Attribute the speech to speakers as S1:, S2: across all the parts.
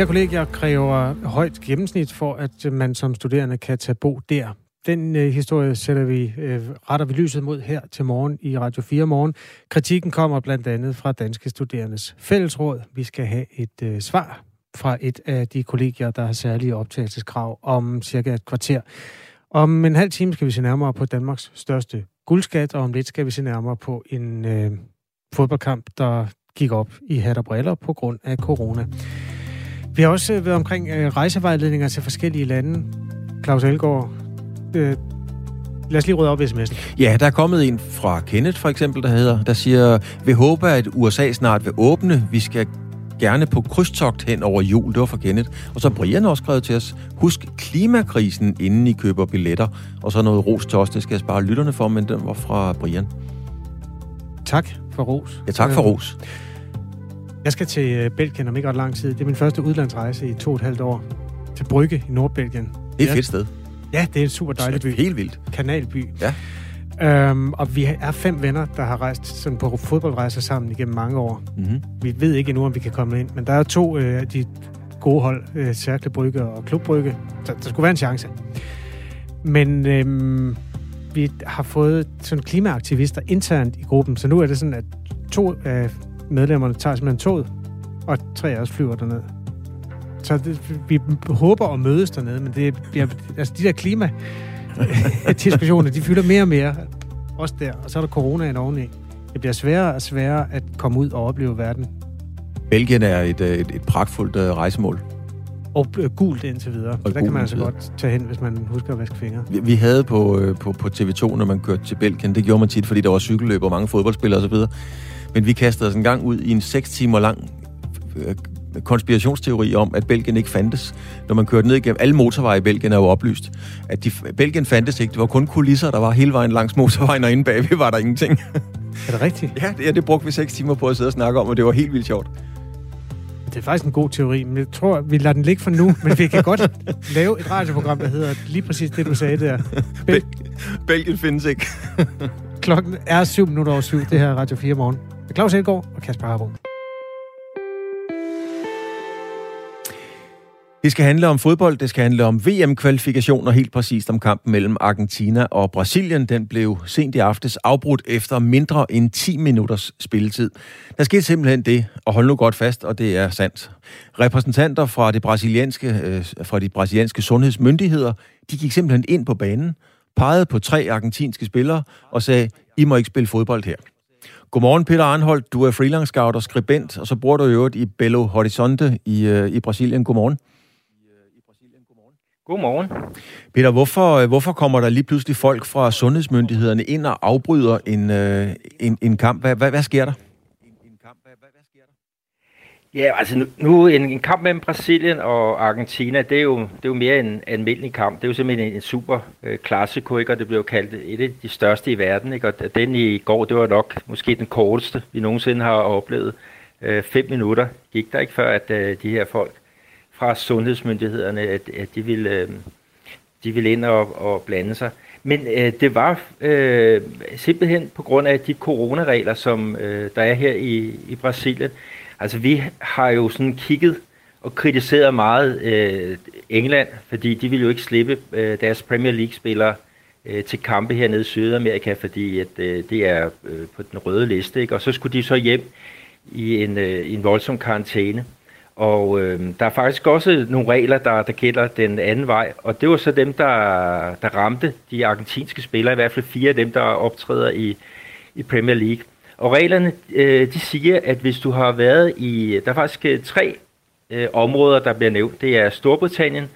S1: Flere kolleger kræver højt gennemsnit for, at man som studerende kan tage bo der. Den øh, historie sætter vi, øh, retter vi lyset mod her til morgen i Radio 4 morgen. Kritikken kommer blandt andet fra Danske Studerendes Fællesråd. Vi skal have et øh, svar fra et af de kollegier, der har særlige optagelseskrav om cirka et kvarter. Om en halv time skal vi se nærmere på Danmarks største guldskat, og om lidt skal vi se nærmere på en øh, fodboldkamp, der gik op i hat og briller på grund af corona. Vi har også øh, været omkring øh, rejsevejledninger til forskellige lande. Claus Elgaard, øh, lad os lige rydde op i sms'en.
S2: Ja, der er kommet en fra Kenneth for eksempel, der hedder, der siger, vi håber, at USA snart vil åbne. Vi skal gerne på krydstogt hen over jul. Det var fra Kenneth. Og så Brian også skrevet til os, husk klimakrisen, inden I køber billetter. Og så noget ros til os, det skal jeg spare lytterne for, men den var fra Brian.
S1: Tak for ros.
S2: Ja, tak for ros.
S1: Jeg skal til øh, Belgien om ikke ret lang tid. Det er min første udlandsrejse i to og et halvt år. Til Brygge i Nordbelgien.
S2: Det er et fedt sted.
S1: Ja, det er en super dejlig by.
S2: Helt vildt.
S1: Kanalby.
S2: Ja.
S1: Øhm, og vi er fem venner, der har rejst sådan på fodboldrejser sammen igennem mange år.
S2: Mm-hmm.
S1: Vi ved ikke endnu, om vi kan komme ind, men der er to af øh, de gode hold, øh, Cercle Brygge og Klub Brygge, så der skulle være en chance. Men øhm, vi har fået sådan klimaaktivister internt i gruppen, så nu er det sådan, at to af medlemmerne tager simpelthen toget, og tre af os flyver derned. Så det, vi håber at mødes dernede, men det bliver, altså de der klima diskussioner, de fylder mere og mere. Også der. Og så er der coronaen oveni. Det bliver sværere og sværere at komme ud og opleve verden.
S2: Belgien er et, øh, et, et pragtfuldt uh, rejsemål.
S1: Og øh, gult indtil videre. Og der kan man altså godt tage hen, hvis man husker at vaske fingre.
S2: Vi, vi havde på, øh, på, på TV2, når man kørte til Belgien, det gjorde man tit, fordi der var cykelløb og mange fodboldspillere osv., men vi kastede os en gang ud i en 6 timer lang øh, konspirationsteori om, at Belgien ikke fandtes. Når man kørte ned igennem alle motorveje i Belgien er jo oplyst, at de, Belgien fandtes ikke. Det var kun kulisser, der var hele vejen langs motorvejen, og inde bagved var der ingenting.
S1: Er det rigtigt?
S2: ja, det, ja, det brugte vi 6 timer på at sidde og snakke om, og det var helt vildt sjovt.
S1: Det er faktisk en god teori, men jeg tror, vi lader den ligge for nu. Men vi kan godt lave et radioprogram, der hedder lige præcis det, du sagde der. Bel-
S2: Belgien findes ikke.
S1: Klokken er syv minutter over syv. Det her er Radio 4 morgen. Med Claus Elgaard og Kasper Harbo.
S2: Det skal handle om fodbold, det skal handle om VM-kvalifikation og helt præcist om kampen mellem Argentina og Brasilien. Den blev sent i aftes afbrudt efter mindre end 10 minutters spilletid. Der skete simpelthen det, og hold nu godt fast, og det er sandt. Repræsentanter fra, det brasilianske, øh, fra de brasilianske sundhedsmyndigheder, de gik simpelthen ind på banen, pegede på tre argentinske spillere og sagde, I må ikke spille fodbold her. Godmorgen, Peter Arnholdt. Du er freelance scout og skribent, og så bor du i øvrigt i Belo Horizonte i, øh, i Brasilien. Godmorgen.
S3: Godmorgen.
S2: Peter, hvorfor, øh, hvorfor kommer der lige pludselig folk fra sundhedsmyndighederne ind og afbryder en, øh, en, en kamp? Hvad, hvad, hvad sker der?
S3: Ja, altså nu, nu en, en kamp mellem Brasilien og Argentina, det er jo, det er jo mere en almindelig kamp. Det er jo simpelthen en, en super øh, klassiko, ikke? og det blev jo kaldt et af de største i verden. Ikke? Og den i går, det var nok måske den korteste, vi nogensinde har oplevet. Øh, fem minutter gik der ikke før, at øh, de her folk fra sundhedsmyndighederne, at, at de, ville, øh, de ville ind og, og blande sig. Men øh, det var øh, simpelthen på grund af de coronaregler, som øh, der er her i, i Brasilien. Altså vi har jo sådan kigget og kritiseret meget øh, England, fordi de ville jo ikke slippe øh, deres Premier League-spillere øh, til kampe hernede i Sydamerika, fordi at, øh, det er øh, på den røde liste. Ikke? Og så skulle de så hjem i en, øh, en voldsom karantæne. Og øh, der er faktisk også nogle regler, der, der gælder den anden vej, og det var så dem, der, der ramte de argentinske spillere, i hvert fald fire af dem, der optræder i, i Premier League. Og reglerne, øh, de siger, at hvis du har været i, der er faktisk øh, tre øh, områder, der bliver nævnt. Det er Storbritannien,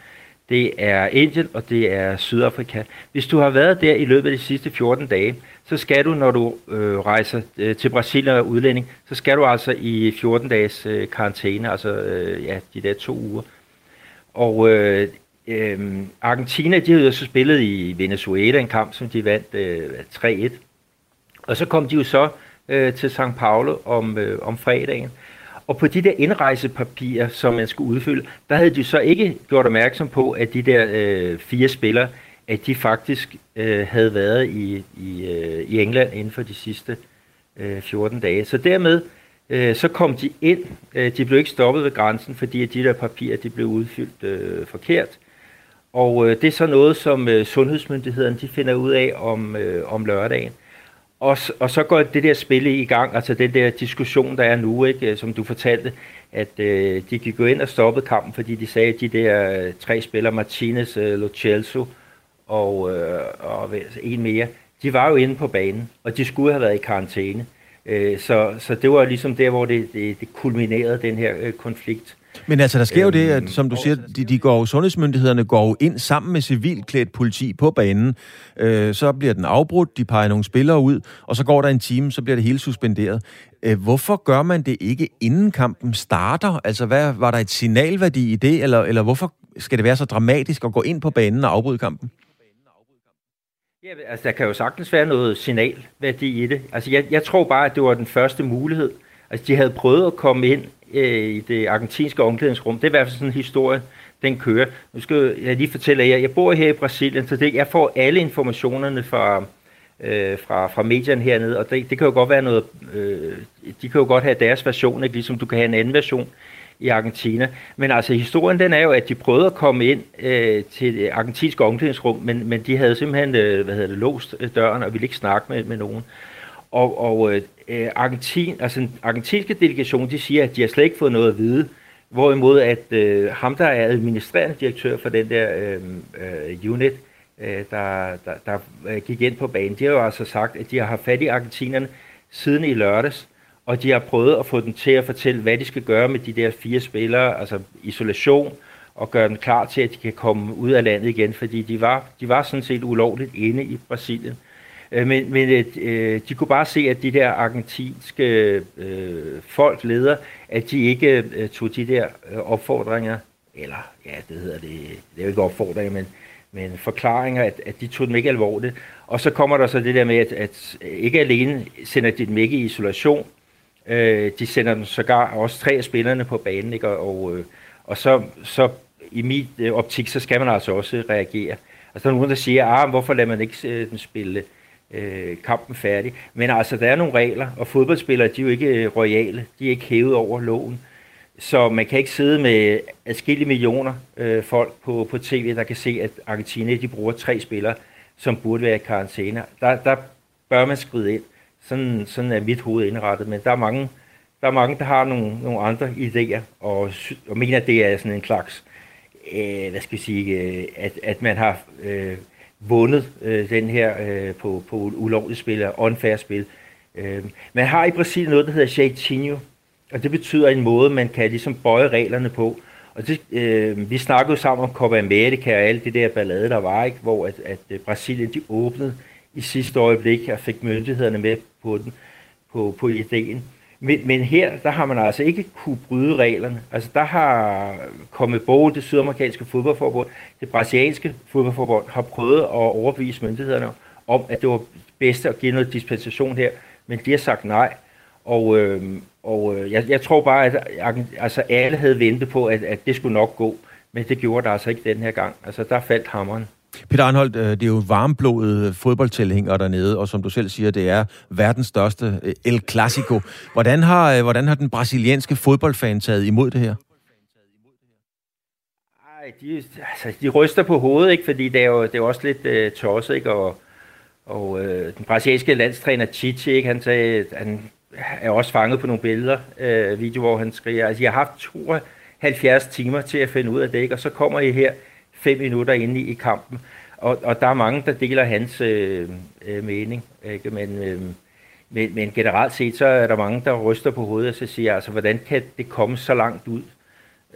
S3: det er Indien og det er Sydafrika. Hvis du har været der i løbet af de sidste 14 dage, så skal du, når du øh, rejser øh, til Brasilien og udlænding, så skal du altså i 14 dages øh, karantæne, altså øh, ja, de der to uger. Og øh, øh, Argentina, de havde jo så spillet i Venezuela en kamp, som de vandt øh, 3-1. Og så kom de jo så øh, til São Paulo om, øh, om fredagen. Og på de der indrejsepapirer, som man skulle udfylde, der havde de så ikke gjort opmærksom på, at de der øh, fire spillere, at de faktisk øh, havde været i, i, øh, i England inden for de sidste øh, 14 dage. Så dermed Øh, så kom de ind. Øh, de blev ikke stoppet ved grænsen, fordi de der papirer de blev udfyldt øh, forkert. Og øh, det er så noget, som øh, sundhedsmyndighederne de finder ud af om, øh, om lørdagen. Og, og så går det der spil i gang, altså den der diskussion, der er nu, ikke, øh, som du fortalte, at øh, de gik gå ind og stoppede kampen, fordi de sagde, at de der øh, tre spillere, Martinez, øh, Lo Celso og, øh, og en mere, de var jo inde på banen, og de skulle have været i karantæne. Øh, så, så det var ligesom der, hvor det, det, det kulminerede, den her øh, konflikt.
S2: Men altså, der sker jo det, at, øhm, som du siger, de, de går, sundhedsmyndighederne går ind sammen med civilklædt politi på banen. Øh, så bliver den afbrudt, de peger nogle spillere ud, og så går der en time, så bliver det hele suspenderet. Øh, hvorfor gør man det ikke, inden kampen starter? Altså, hvad, var der et signalværdi i det, eller, eller hvorfor skal det være så dramatisk at gå ind på banen og afbryde kampen?
S3: Ja, altså, der kan jo sagtens være noget signalværdi i det. Altså, jeg, jeg tror bare, at det var den første mulighed. Altså, de havde prøvet at komme ind øh, i det argentinske omklædningsrum. Det er i hvert fald sådan en historie, den kører. Nu skal jeg lige fortælle jer, jeg bor her i Brasilien, så det, jeg får alle informationerne fra, øh, fra, fra medierne hernede, og det, det kan jo godt være noget, øh, de kan jo godt have deres version, ikke? ligesom du kan have en anden version i Argentina. Men altså historien den er jo, at de prøvede at komme ind øh, til det argentinske omklædningsrum, men, men de havde simpelthen øh, hvad hedder det, låst øh, døren og ville ikke snakke med, med nogen. Og, og øh, Argentin, altså den argentinske delegation, de siger, at de har slet ikke fået noget at vide. Hvorimod at øh, ham, der er administrerende direktør for den der øh, øh, unit, øh, der, der, der øh, gik ind på banen, de har jo altså sagt, at de har haft fat i argentinerne siden i lørdags, og de har prøvet at få dem til at fortælle, hvad de skal gøre med de der fire spillere, altså isolation, og gøre dem klar til, at de kan komme ud af landet igen, fordi de var, de var sådan set ulovligt inde i Brasilien. Øh, Øh, men, men øh, øh, de kunne bare se, at de der argentinske øh, folk, leder, at de ikke øh, tog de der øh, opfordringer, eller ja, det hedder det, det er jo ikke opfordringer, men, men forklaringer, at, at de tog dem ikke alvorligt. Og så kommer der så det der med, at, at ikke alene sender de dem ikke i isolation, øh, de sender dem sågar også tre af spillerne på banen, ikke? og, og, øh, og så, så i mit øh, optik, så skal man altså også reagere. Altså der er nogen, der siger, ah, hvorfor lader man ikke øh, dem spille øh, kampen færdig. Men altså, der er nogle regler, og fodboldspillere, de er jo ikke øh, royale. De er ikke hævet over loven. Så man kan ikke sidde med adskillige millioner øh, folk på, på tv, der kan se, at Argentina de bruger tre spillere, som burde være i karantæne. Der, der bør man skride ind. Sådan, sådan er mit hoved indrettet, men der er mange, der, er mange, der har nogle, nogle andre idéer, og, og mener, at det er sådan en slags, øh, hvad skal vi sige, øh, at, at man har øh, vundet øh, den her øh, på, på ulovligt spil, og unfair spil. Øh, man har i Brasilien noget, der hedder jeitinho, og det betyder en måde, man kan ligesom bøje reglerne på. Og det, øh, vi snakkede jo sammen om Copa America og alle det der ballade, der var, ikke? hvor at, at øh, Brasilien de åbnede i sidste øjeblik og fik myndighederne med på den, på, på ideen. Men, men her, der har man altså ikke kunne bryde reglerne. Altså der har kommet både det sydamerikanske fodboldforbund, det brasilianske fodboldforbund, har prøvet at overbevise myndighederne om, at det var bedst at give noget dispensation her, men de har sagt nej. Og, øh, og øh, jeg, jeg tror bare, at altså, alle havde ventet på, at, at det skulle nok gå, men det gjorde der altså ikke den her gang. Altså der faldt hammeren.
S2: Peter Arnholdt, øh, det er jo varmblodet øh, fodboldtilhænger dernede, og som du selv siger, det er verdens største øh, El Clasico. Hvordan har, hvordan har den brasilianske fodboldfan taget imod det her?
S3: Ej, de, altså, de ryster på hovedet, ikke? fordi det er jo, det er også lidt uh, tosset, ikke? og, og uh, den brasilianske landstræner Chichi, ikke? han sagde, han er også fanget på nogle billeder, uh, video, hvor han skriver, altså jeg har haft 72 timer til at finde ud af det, ikke? og så kommer I her fem minutter inde i, i kampen. Og, og der er mange, der deler hans øh, øh, mening. Ikke? Men, øh, men, men generelt set, så er der mange, der ryster på hovedet og så siger, altså, hvordan kan det komme så langt ud?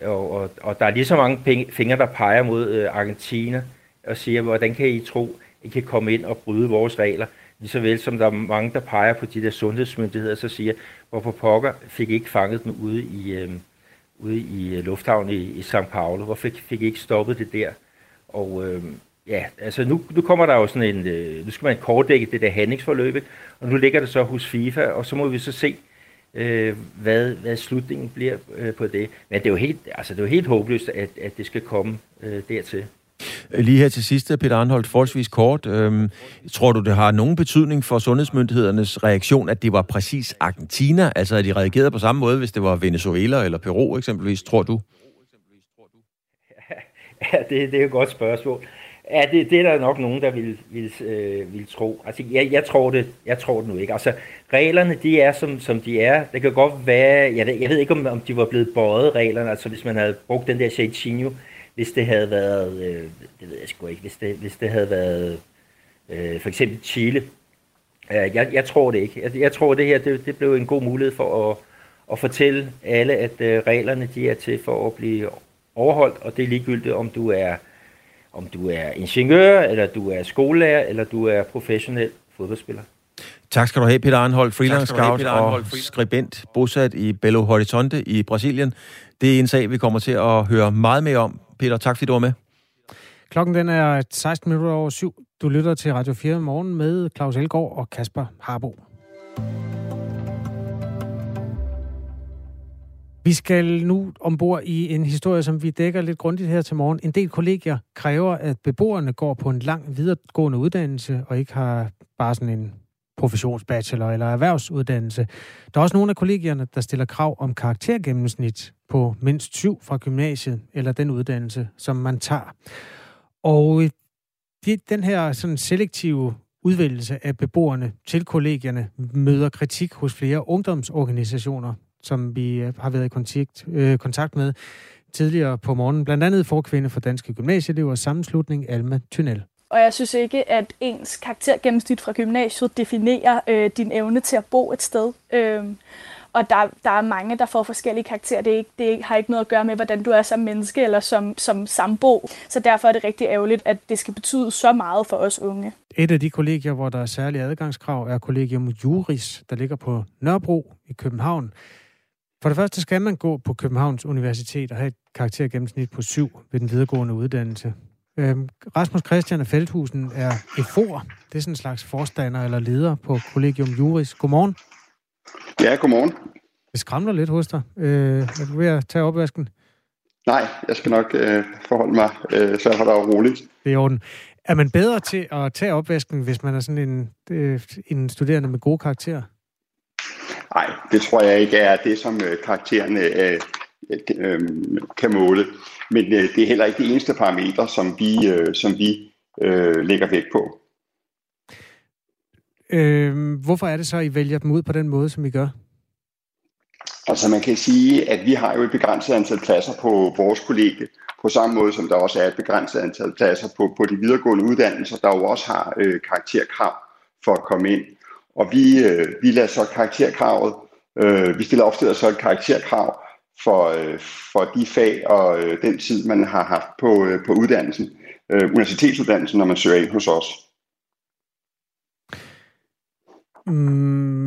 S3: Og, og, og der er lige så mange penge, fingre, der peger mod øh, Argentina og siger, hvordan kan I tro, I kan komme ind og bryde vores regler? Lige så vel som der er mange, der peger på de der sundhedsmyndigheder, så siger, hvorfor pokker fik I ikke fanget dem ude i, øh, ude i øh, lufthavnen i, i São Paulo. Hvorfor fik I ikke stoppet det der? Og øh, ja, altså nu, nu kommer der jo sådan en, øh, nu skal man kortdække det der handlingsforløb, og nu ligger det så hos FIFA, og så må vi så se, øh, hvad, hvad slutningen bliver øh, på det. Men det er jo helt, altså, det er jo helt håbløst, at, at det skal komme øh, dertil.
S2: Lige her til sidst, Peter Arnholdt, forholdsvis kort. Øhm, tror du, det har nogen betydning for sundhedsmyndighedernes reaktion, at det var præcis Argentina? Altså, at de reagerede på samme måde, hvis det var Venezuela eller Peru eksempelvis, tror du?
S3: Ja, det, det er et godt spørgsmål. Ja, det, det er der nok nogen, der vil, vil, øh, vil tro. Altså, jeg, jeg, tror det, jeg tror det nu ikke. Altså, reglerne, de er, som, som de er. Det kan godt være, jeg ved, jeg ved ikke, om, om de var blevet bøjet, reglerne. Altså, hvis man havde brugt den der Shadchinho, hvis det havde været, øh, det ved jeg sgu ikke, hvis det, hvis det havde været øh, for eksempel Chile. Øh, jeg, jeg tror det ikke. Jeg, jeg tror, det her, det, det blev en god mulighed for at, at fortælle alle, at øh, reglerne, de er til for at blive overholdt, og det er ligegyldigt, om du er om du er ingeniør, eller du er skolelærer, eller du er professionel fodboldspiller.
S2: Tak skal du have, Peter Arnhold, freelance scout og skribent, bosat i Belo Horizonte i Brasilien. Det er en sag, vi kommer til at høre meget mere om. Peter, tak fordi du var med.
S1: Klokken den er 16 minutter over syv. Du lytter til Radio 4 morgen med Claus Elgaard og Kasper Harbo. Vi skal nu ombord i en historie, som vi dækker lidt grundigt her til morgen. En del kollegier kræver, at beboerne går på en lang videregående uddannelse og ikke har bare sådan en professionsbachelor eller erhvervsuddannelse. Der er også nogle af kollegierne, der stiller krav om karaktergennemsnit på mindst syv fra gymnasiet eller den uddannelse, som man tager. Og øh, det, den her sådan selektive udvælgelse af beboerne til kollegierne møder kritik hos flere ungdomsorganisationer, som vi øh, har været i kontakt, øh, kontakt med tidligere på morgenen. Blandt andet forkvinde for Danske Gymnasieelever sammenslutning, Alma Tunnel.
S4: Og jeg synes ikke, at ens karaktergennemsnit fra gymnasiet definerer øh, din evne til at bo et sted. Øh, og der, der er mange, der får forskellige karakterer. Det, er ikke, det har ikke noget at gøre med, hvordan du er som menneske eller som, som sambo. Så derfor er det rigtig ærgerligt, at det skal betyde så meget for os unge.
S1: Et af de kollegier, hvor der er særlige adgangskrav, er kollegium Juris, der ligger på Nørrebro i København. For det første skal man gå på Københavns Universitet og have et karaktergennemsnit på syv ved den videregående uddannelse. Øhm, Rasmus Christian af Feldhusen er EFOR. Det er sådan en slags forstander eller leder på Collegium Juris. Godmorgen.
S5: Ja, godmorgen.
S1: Det skræmmer lidt hos dig. Øh, er du ved at tage opvasken?
S5: Nej, jeg skal nok øh, forholde mig, øh, så jeg holder roligt.
S1: Det er i orden. Er man bedre til at tage opvasken, hvis man er sådan en, øh, en studerende med gode karakterer?
S5: Nej, det tror jeg ikke er det, som øh, karaktererne øh, øh, kan måle. Men øh, det er heller ikke det eneste parametre, som vi, øh, som vi øh, lægger vægt på.
S1: Øh, hvorfor er det så, at I vælger dem ud på den måde, som I gør?
S5: Altså man kan sige, at vi har jo et begrænset antal pladser på vores kollegie, på samme måde som der også er et begrænset antal pladser på, på de videregående uddannelser, der jo også har øh, karakterkrav for at komme ind. Og vi, øh, vi lader så karakterkravet, øh, vi stiller ofte så et karakterkrav for, øh, for de fag og øh, den tid, man har haft på, øh, på uddannelsen, øh, universitetsuddannelsen, når man søger ind hos os.
S1: Mm,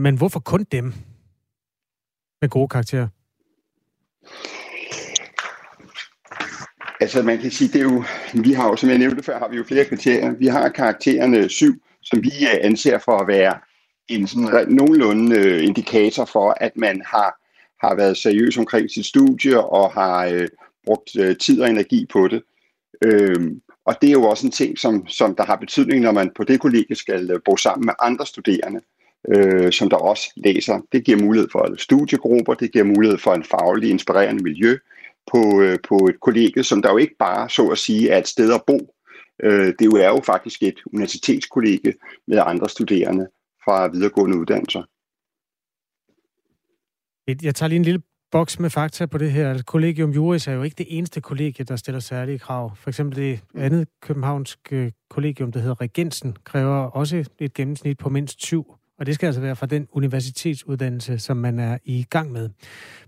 S1: men hvorfor kun dem med gode karakterer?
S5: Altså man kan sige, det er jo, vi har jo, som jeg nævnte før, har vi jo flere kriterier. Vi har karaktererne syv, som vi anser for at være en sådan nogenlunde indikator for, at man har, har været seriøs omkring sit studie og har øh, brugt øh, tid og energi på det. Øhm, og det er jo også en ting, som, som der har betydning, når man på det kollegie skal øh, bo sammen med andre studerende, øh, som der også læser. Det giver mulighed for studiegrupper, det giver mulighed for en faglig, inspirerende miljø på, øh, på et kollegie, som der jo ikke bare, så at sige, er et sted at bo. Øh, det jo er jo faktisk et universitetskollegie med andre studerende fra videregående uddannelser.
S1: Jeg tager lige en lille boks med fakta på det her. Altså, Collegium Juris er jo ikke det eneste kollegie, der stiller særlige krav. For eksempel det andet københavnske øh, kollegium, der hedder Regensen, kræver også et gennemsnit på mindst syv. Og det skal altså være fra den universitetsuddannelse, som man er i gang med.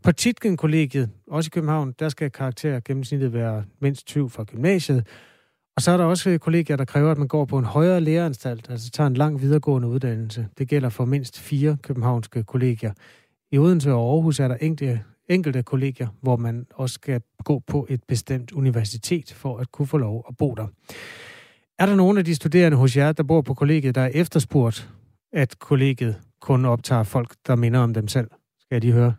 S1: På Titgen-kollegiet, også i København, der skal karakter gennemsnittet være mindst 20 fra gymnasiet. Og så er der også øh, kollegier, der kræver, at man går på en højere læreranstalt, altså tager en lang videregående uddannelse. Det gælder for mindst fire københavnske kollegier. I Odense og Aarhus er der enkelte, enkelte kollegier, hvor man også skal gå på et bestemt universitet for at kunne få lov at bo der. Er der nogle af de studerende hos jer, der bor på kollegiet, der er efterspurgt, at kollegiet kun optager folk, der minder om dem selv? Skal de høre?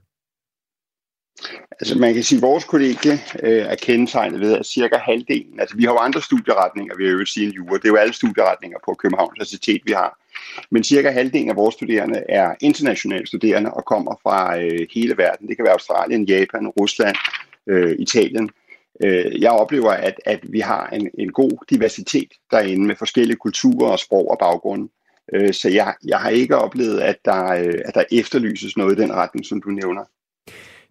S5: Altså man kan sige, at vores kollegie øh, er kendetegnet ved, at cirka halvdelen, altså vi har jo andre studieretninger, vi har jo sige en jure, det er jo alle studieretninger på Københavns Universitet, vi har. Men cirka halvdelen af vores studerende er internationale studerende og kommer fra øh, hele verden. Det kan være Australien, Japan, Rusland, øh, Italien. Øh, jeg oplever, at, at vi har en, en god diversitet derinde med forskellige kulturer og sprog og baggrunde. Øh, så jeg, jeg har ikke oplevet, at der, øh, at der efterlyses noget i den retning, som du nævner.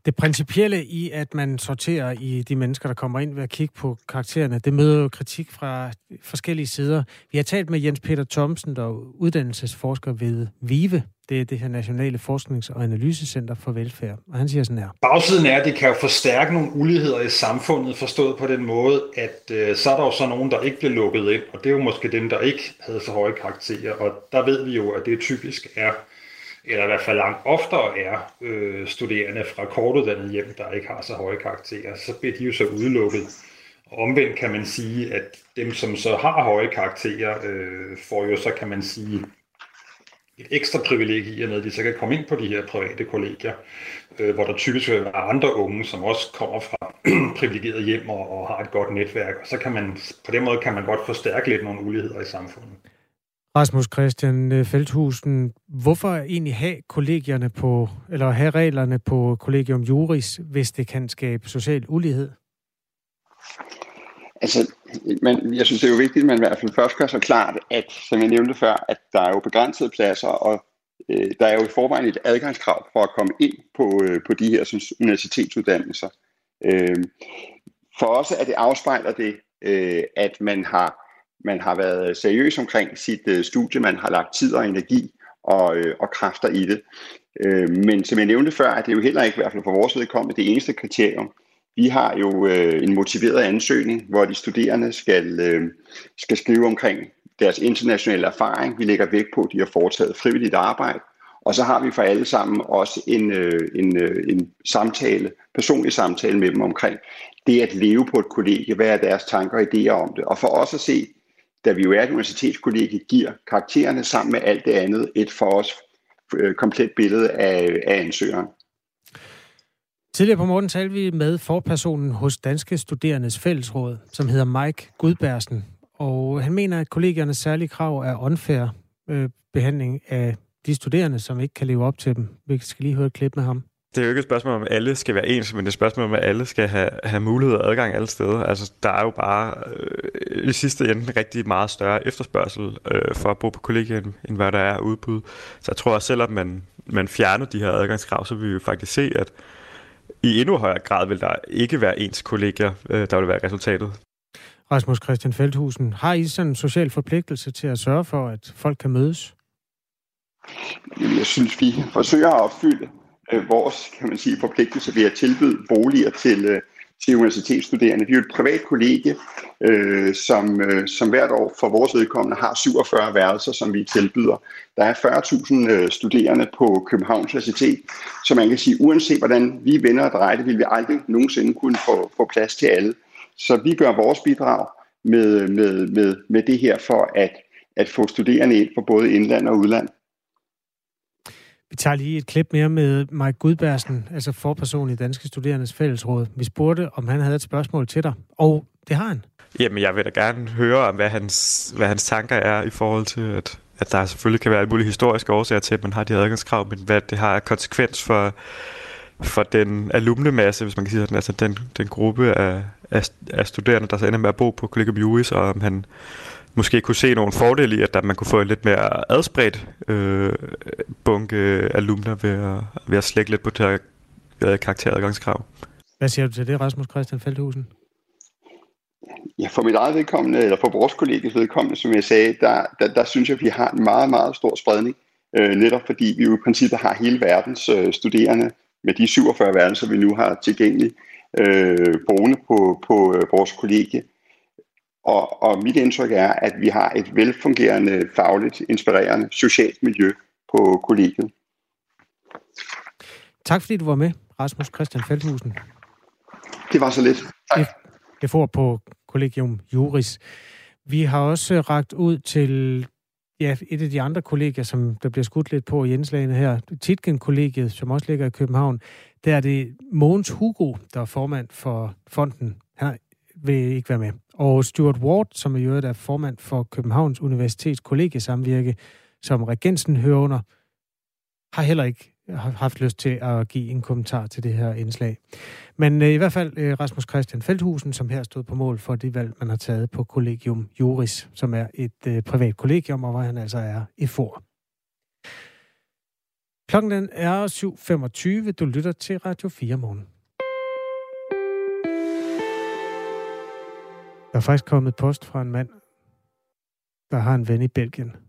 S1: Det principielle i, at man sorterer i de mennesker, der kommer ind ved at kigge på karaktererne, det møder jo kritik fra forskellige sider. Vi har talt med Jens Peter Thomsen, der er uddannelsesforsker ved VIVE. Det er det her Nationale Forsknings- og Analysecenter for Velfærd. Og han siger sådan her.
S6: Bagsiden er, at det kan jo forstærke nogle uligheder i samfundet, forstået på den måde, at øh, så er der jo så nogen, der ikke bliver lukket ind, og det er jo måske dem, der ikke havde så høje karakterer. Og der ved vi jo, at det typisk er eller i hvert fald langt oftere er øh, studerende fra kortuddannede hjem, der ikke har så høje karakterer, så bliver de jo så udelukket. Og omvendt kan man sige, at dem, som så har høje karakterer, øh, får jo så, kan man sige, et ekstra privilegie i, at de så kan komme ind på de her private kollegier, øh, hvor der typisk vil være andre unge, som også kommer fra privilegerede hjem og, og har et godt netværk. Og så kan man, på den måde kan man godt forstærke lidt nogle uligheder i samfundet.
S1: Rasmus Christian øh, Feldhusen, hvorfor egentlig have kollegierne på, eller have reglerne på Collegium Juris, hvis det kan skabe social ulighed?
S5: Altså, man, jeg synes, det er jo vigtigt, at man i hvert fald først gør så klart, at, som jeg nævnte før, at der er jo begrænsede pladser, og øh, der er jo i forvejen et adgangskrav for at komme ind på, øh, på de her sådan, universitetsuddannelser. Øh, for os er det afspejler det, øh, at man har man har været seriøs omkring sit øh, studie, man har lagt tid og energi og, øh, og kræfter i det. Øh, men som jeg nævnte før, er det jo heller ikke, i hvert fald for vores vedkommende, det eneste kriterium. Vi har jo øh, en motiveret ansøgning, hvor de studerende skal, øh, skal skrive omkring deres internationale erfaring. Vi lægger vægt på, at de har foretaget frivilligt arbejde. Og så har vi for alle sammen også en, øh, en, øh, en samtale, personlig samtale med dem omkring det at leve på et kollegie. Hvad er deres tanker og idéer om det? Og for os at se, da vi jo er et universitetskollegie, giver karaktererne sammen med alt det andet et for os øh, komplet billede af, af ansøgeren.
S1: Tidligere på morgen talte vi med forpersonen hos Danske Studerendes Fællesråd, som hedder Mike Gudbærsen. Og han mener, at kollegiernes særlige krav er unfair øh, behandling af de studerende, som ikke kan leve op til dem. Vi skal lige høre et klip med ham
S7: det er jo ikke et spørgsmål om, at alle skal være ens, men det er et spørgsmål om, at alle skal have, have mulighed og adgang alle steder. Altså, der er jo bare øh, i sidste ende rigtig meget større efterspørgsel øh, for at bo på kollegiet, end hvad der er udbud. Så jeg tror også, selvom man, man fjerner de her adgangskrav, så vil vi jo faktisk se, at i endnu højere grad vil der ikke være ens kollegier, øh, der vil være resultatet.
S1: Rasmus Christian Feldhusen, har I sådan en social forpligtelse til at sørge for, at folk kan mødes?
S5: Jeg synes, vi forsøger at opfylde øh, vores kan man sige, forpligtelse ved at tilbyde boliger til, øh, til universitetsstuderende. Vi er jo et privat kollegie, øh, som, øh, som hvert år for vores vedkommende har 47 værelser, som vi tilbyder. Der er 40.000 øh, studerende på Københavns Universitet, så man kan sige, uanset hvordan vi vender og drejer det, vil vi aldrig nogensinde kunne få, få plads til alle. Så vi gør vores bidrag med, med, med, med det her for at, at få studerende ind på både indland og udland.
S1: Vi tager lige et klip mere med Mike Gudbærsen, altså forperson i Danske Studerendes Fællesråd. Vi spurgte, om han havde et spørgsmål til dig, og det har han.
S7: Jamen, jeg vil da gerne høre om, hvad hans, hvad hans tanker er i forhold til, at, at der selvfølgelig kan være mulige historiske årsager til, at man har de adgangskrav, men hvad det har konsekvens for, for den alumnemasse, hvis man kan sige sådan, altså den, den gruppe af, af, af studerende, der så ender med at bo på Collegium Juris, og om han måske kunne se nogle fordele i, at man kunne få en lidt mere adspredt øh, bunke alumner ved at, ved at slække lidt på det her karakteradgangskrav.
S1: Hvad siger du til det, Rasmus Christian Feldhusen?
S5: Ja, for mit eget vedkommende, eller for vores kollegies vedkommende, som jeg sagde, der, der, der synes jeg, at vi har en meget, meget stor spredning. Øh, netop fordi vi jo i princippet har hele verdens øh, studerende med de 47 værelser, vi nu har tilgængeligt øh, boende på, på øh, vores kollegie. Og, og mit indtryk er, at vi har et velfungerende, fagligt inspirerende socialt miljø på kollegiet.
S1: Tak fordi du var med, Rasmus Christian Feldhusen.
S5: Det var så lidt. Tak.
S1: Det får på Collegium Juris. Vi har også ragt ud til ja, et af de andre kolleger, som der bliver skudt lidt på i indslagene her, Titgen-kollegiet, som også ligger i København, der er det Mogens Hugo, der er formand for fonden. Vil ikke være med. Og Stuart Ward, som er øvrigt er formand for Københavns Universitets kollegiesamvirke, som regensen hører under, har heller ikke haft lyst til at give en kommentar til det her indslag. Men øh, i hvert fald øh, Rasmus Christian Feldhusen, som her stod på mål for det valg, man har taget på Collegium Juris, som er et øh, privat kollegium, og hvor han altså er i for. Klokken den er 7.25. Du lytter til Radio 4 morgen. Der er faktisk kommet post fra en mand, der har en ven i Belgien.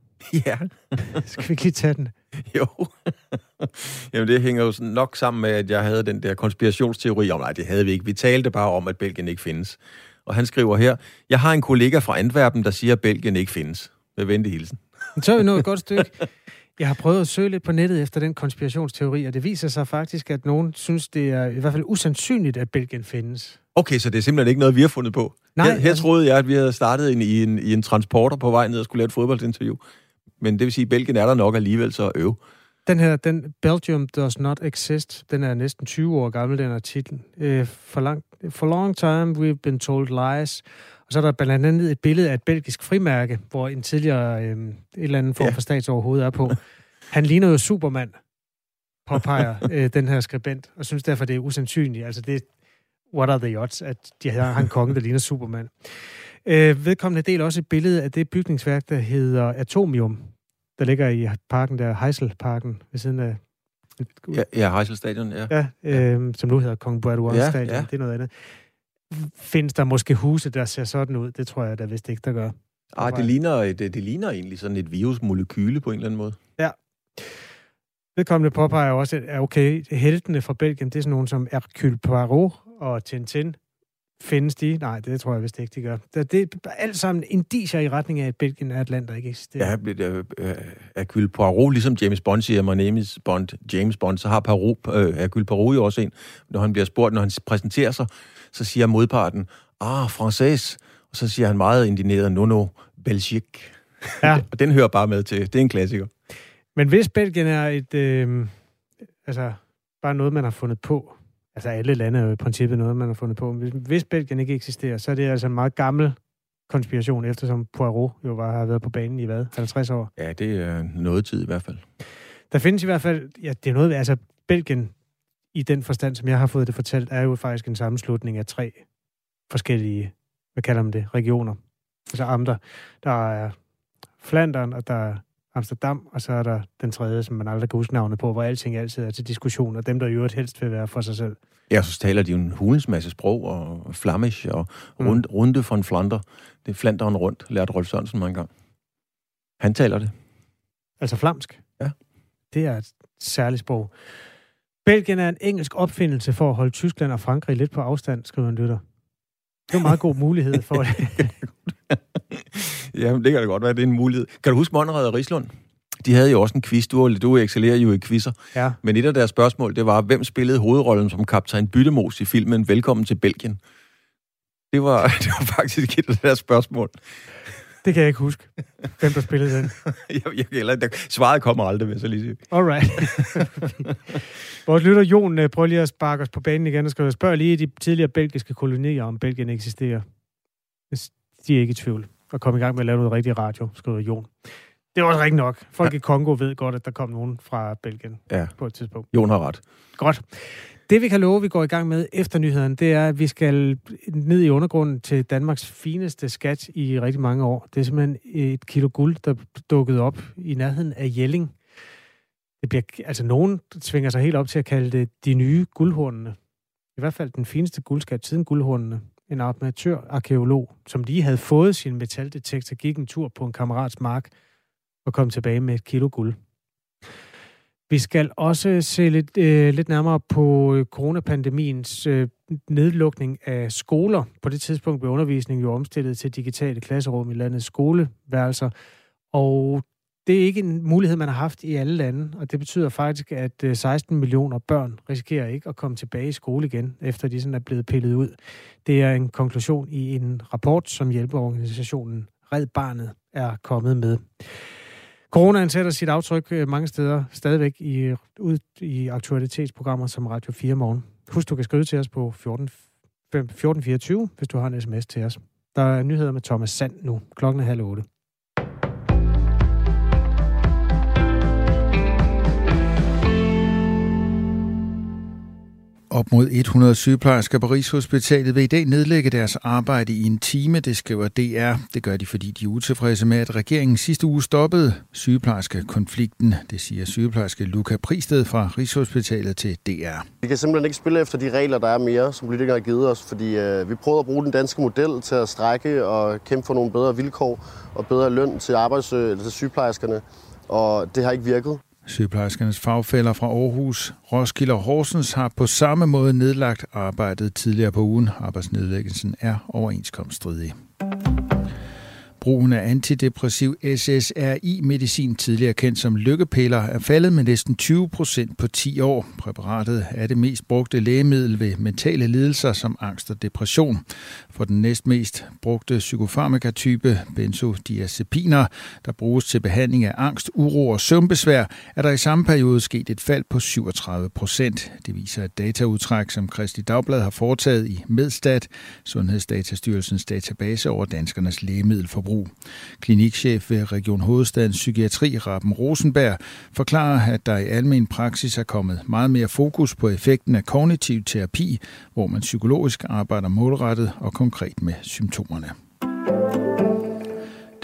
S2: Ja.
S1: Skal vi ikke lige tage den?
S2: Jo. Jamen, det hænger jo nok sammen med, at jeg havde den der konspirationsteori om, nej, det havde vi ikke. Vi talte bare om, at Belgien ikke findes. Og han skriver her, jeg har en kollega fra Antwerpen, der siger, at Belgien ikke findes. Med venlig hilsen.
S1: Så er vi nået et godt stykke. Jeg har prøvet at søge lidt på nettet efter den konspirationsteori, og det viser sig faktisk, at nogen synes, det er i hvert fald usandsynligt, at Belgien findes.
S2: Okay, så det er simpelthen ikke noget, vi har fundet på?
S1: Nej.
S2: Her, her
S1: altså-
S2: troede jeg, at vi havde startet en, i, en, i en transporter på vej ned og skulle lave et fodboldinterview. Men det vil sige, at Belgien er der nok alligevel så øv.
S1: Den her, den Belgium Does Not Exist, den er næsten 20 år gammel, den artikel. Øh, for, lang, for long time we've been told lies. Og så er der blandt andet et billede af et belgisk frimærke, hvor en tidligere øh, et eller andet form
S2: Ja.
S1: for statsoverhoved er på. Han ligner jo Superman, påpeger øh, den her skribent, og synes derfor, det er usandsynligt. Altså det, what are the odds, at de har en konge, der ligner Superman. Øh, vedkommende del også et billede af det bygningsværk, der hedder Atomium, der ligger i parken der, Heiselparken, ved siden af
S2: Ja, ja Heysel Stadion, ja.
S1: Ja, øh, som nu hedder Kong Bradwell
S2: Ja,
S1: Stadion.
S2: ja.
S1: Det er noget andet. Findes der måske huse, der ser sådan ud? Det tror jeg da vist ikke, der gør.
S2: Ah, det ligner, et, det ligner egentlig sådan et virusmolekyle på en eller anden måde.
S1: Vedkommende påpeger også, at okay, heltene fra Belgien, det er sådan nogen som Hercule Poirot og Tintin. Findes de? Nej, det tror jeg vist ikke, de gør. Det, det er alt sammen indicier i retning af, at Belgien er et land, der ikke eksisterer.
S2: Ja, er øh, Hercule Poirot, ligesom James Bond siger, my name is Bond, James Bond, så har Poirot, øh, Hercule Poirot jo også en. Når han bliver spurgt, når han præsenterer sig, så siger modparten, ah, français, og så siger han meget indineret, no, no, Belgique.
S1: Ja.
S2: og den hører bare med til. Det er en klassiker.
S1: Men hvis Belgien er et, øh, altså bare noget, man har fundet på, altså alle lande er jo i princippet noget, man har fundet på, hvis, hvis Belgien ikke eksisterer, så er det altså en meget gammel konspiration, eftersom Poirot jo var, har været på banen i hvad, 50 år.
S2: Ja, det er noget tid i hvert fald.
S1: Der findes i hvert fald, ja, det er noget, altså Belgien, i den forstand, som jeg har fået det fortalt, er jo faktisk en sammenslutning af tre forskellige, hvad kalder man det, regioner. Altså amter. Der er Flandern, og der er Amsterdam, og så er der den tredje, som man aldrig kan huske navnet på, hvor alting altid er til diskussion, og dem, der i øvrigt helst vil være for sig selv.
S2: Ja, så taler de jo en hulens masse sprog, og flamish, og
S1: Mm.
S2: rund, runde von Flander. Det er Flanderen rundt, lærte Rolf Sørensen mig engang. Han taler det.
S1: Altså flamsk.
S2: Ja.
S1: Det er et særligt sprog. Belgien er en engelsk opfindelse for at holde Tyskland og Frankrig lidt på afstand, skriver en lytter. Det er en meget god mulighed for det.
S2: Ja, det kan da godt være, det er en mulighed. Kan du huske Monrad og Rislund? De havde jo også en quiz. Du, du excellerer jo i quizzer.
S1: Ja.
S2: Men et af deres spørgsmål, det var, hvem spillede hovedrollen som kaptajn Byttemos i filmen Velkommen til Belgien? Det var, det var faktisk et af deres spørgsmål.
S1: Det kan jeg ikke huske, hvem der spillede den.
S2: Jeg, jeg, eller, der, svaret kommer aldrig, vil jeg så lige sige.
S1: Alright. Vores lytter Jon øh, prøver lige at sparke os på banen igen og skriver, spørg lige de tidligere belgiske kolonier, om Belgien eksisterer. De er ikke i tvivl. Og kom i gang med at lave noget rigtig radio, skriver Jon. Det er også rigtigt nok. Folk ja. i Kongo ved godt, at der kom nogen fra Belgien
S2: Ja,
S1: på et tidspunkt.
S2: Jon har ret.
S1: Godt. Det vi kan love, vi går i gang med efter nyhederne, det er, at vi skal ned i undergrunden til Danmarks fineste skat i rigtig mange år. Det er simpelthen et kilo guld, der dukkede op i nærheden af Jelling. Det bliver, altså nogen svinger sig helt op til at kalde det de nye guldhornene. I hvert fald den fineste guldskat siden guldhornene. En amatør-arkeolog, som lige havde fået sin metaldetektor, gik en tur på en kammerats mark og kom tilbage med et kilo guld. Vi skal også se lidt, øh, lidt nærmere på øh, coronapandemiens øh, nedlukning af skoler. På det tidspunkt blev undervisningen jo omstillet til digitale klasserum i landets skoleværelser. Og det er ikke en mulighed, man har haft i alle lande, og det betyder faktisk, at øh, 16 millioner børn risikerer ikke at komme tilbage i skole igen, efter de sådan er blevet pillet ud. Det er en konklusion i en rapport, som hjælpeorganisationen Red Barnet er kommet med. Coronaen sætter sit aftryk øh, mange steder stadigvæk i, ud i aktualitetsprogrammer som Radio 4 Morgen. Husk, du kan skrive til os på 14, 1424, hvis du har en sms til os. Der er nyheder med Thomas Sand nu. Klokken er halv otte.
S8: Op mod 100 sygeplejersker på Rigshospitalet vil i dag nedlægge deres arbejde i en time, det skriver DR. Det gør de, fordi de er utilfredse med, at regeringen sidste uge stoppede sygeplejerskekonflikten. Det siger sygeplejerske Luca Pristed fra Rigshospitalet til DR.
S9: Vi kan simpelthen ikke spille efter de regler, der er mere, som politikere har givet os, fordi øh, vi prøvede at bruge den danske model til at strække og kæmpe for nogle bedre vilkår og bedre løn til, arbejds- øh, eller til sygeplejerskerne, og det har ikke virket.
S8: Sygeplejerskernes fagfælder fra Aarhus, Roskilde og Horsens har på samme måde nedlagt arbejdet tidligere på ugen. Arbejdsnedlæggelsen er overenskomststridig. Brugen af antidepressiv SSRI-medicin, tidligere kendt som lykkepiller, er faldet med næsten 20 procent på 10 år. Præparatet er det mest brugte lægemiddel ved mentale lidelser som angst og depression. For den næstmest brugte psykofarmakatype benzodiazepiner, der bruges til behandling af angst, uro og søvnbesvær, er der i samme periode sket et fald på 37 procent. Det viser et dataudtræk, som Kristi Dagblad har foretaget i Medstat, Sundhedsdatastyrelsens database over danskernes lægemiddelforbrug misbrug. Klinikchef ved Region Hovedstadens Psykiatri, Rappen Rosenberg, forklarer, at der i almen praksis er kommet meget mere fokus på effekten af kognitiv terapi, hvor man psykologisk arbejder målrettet og konkret med symptomerne.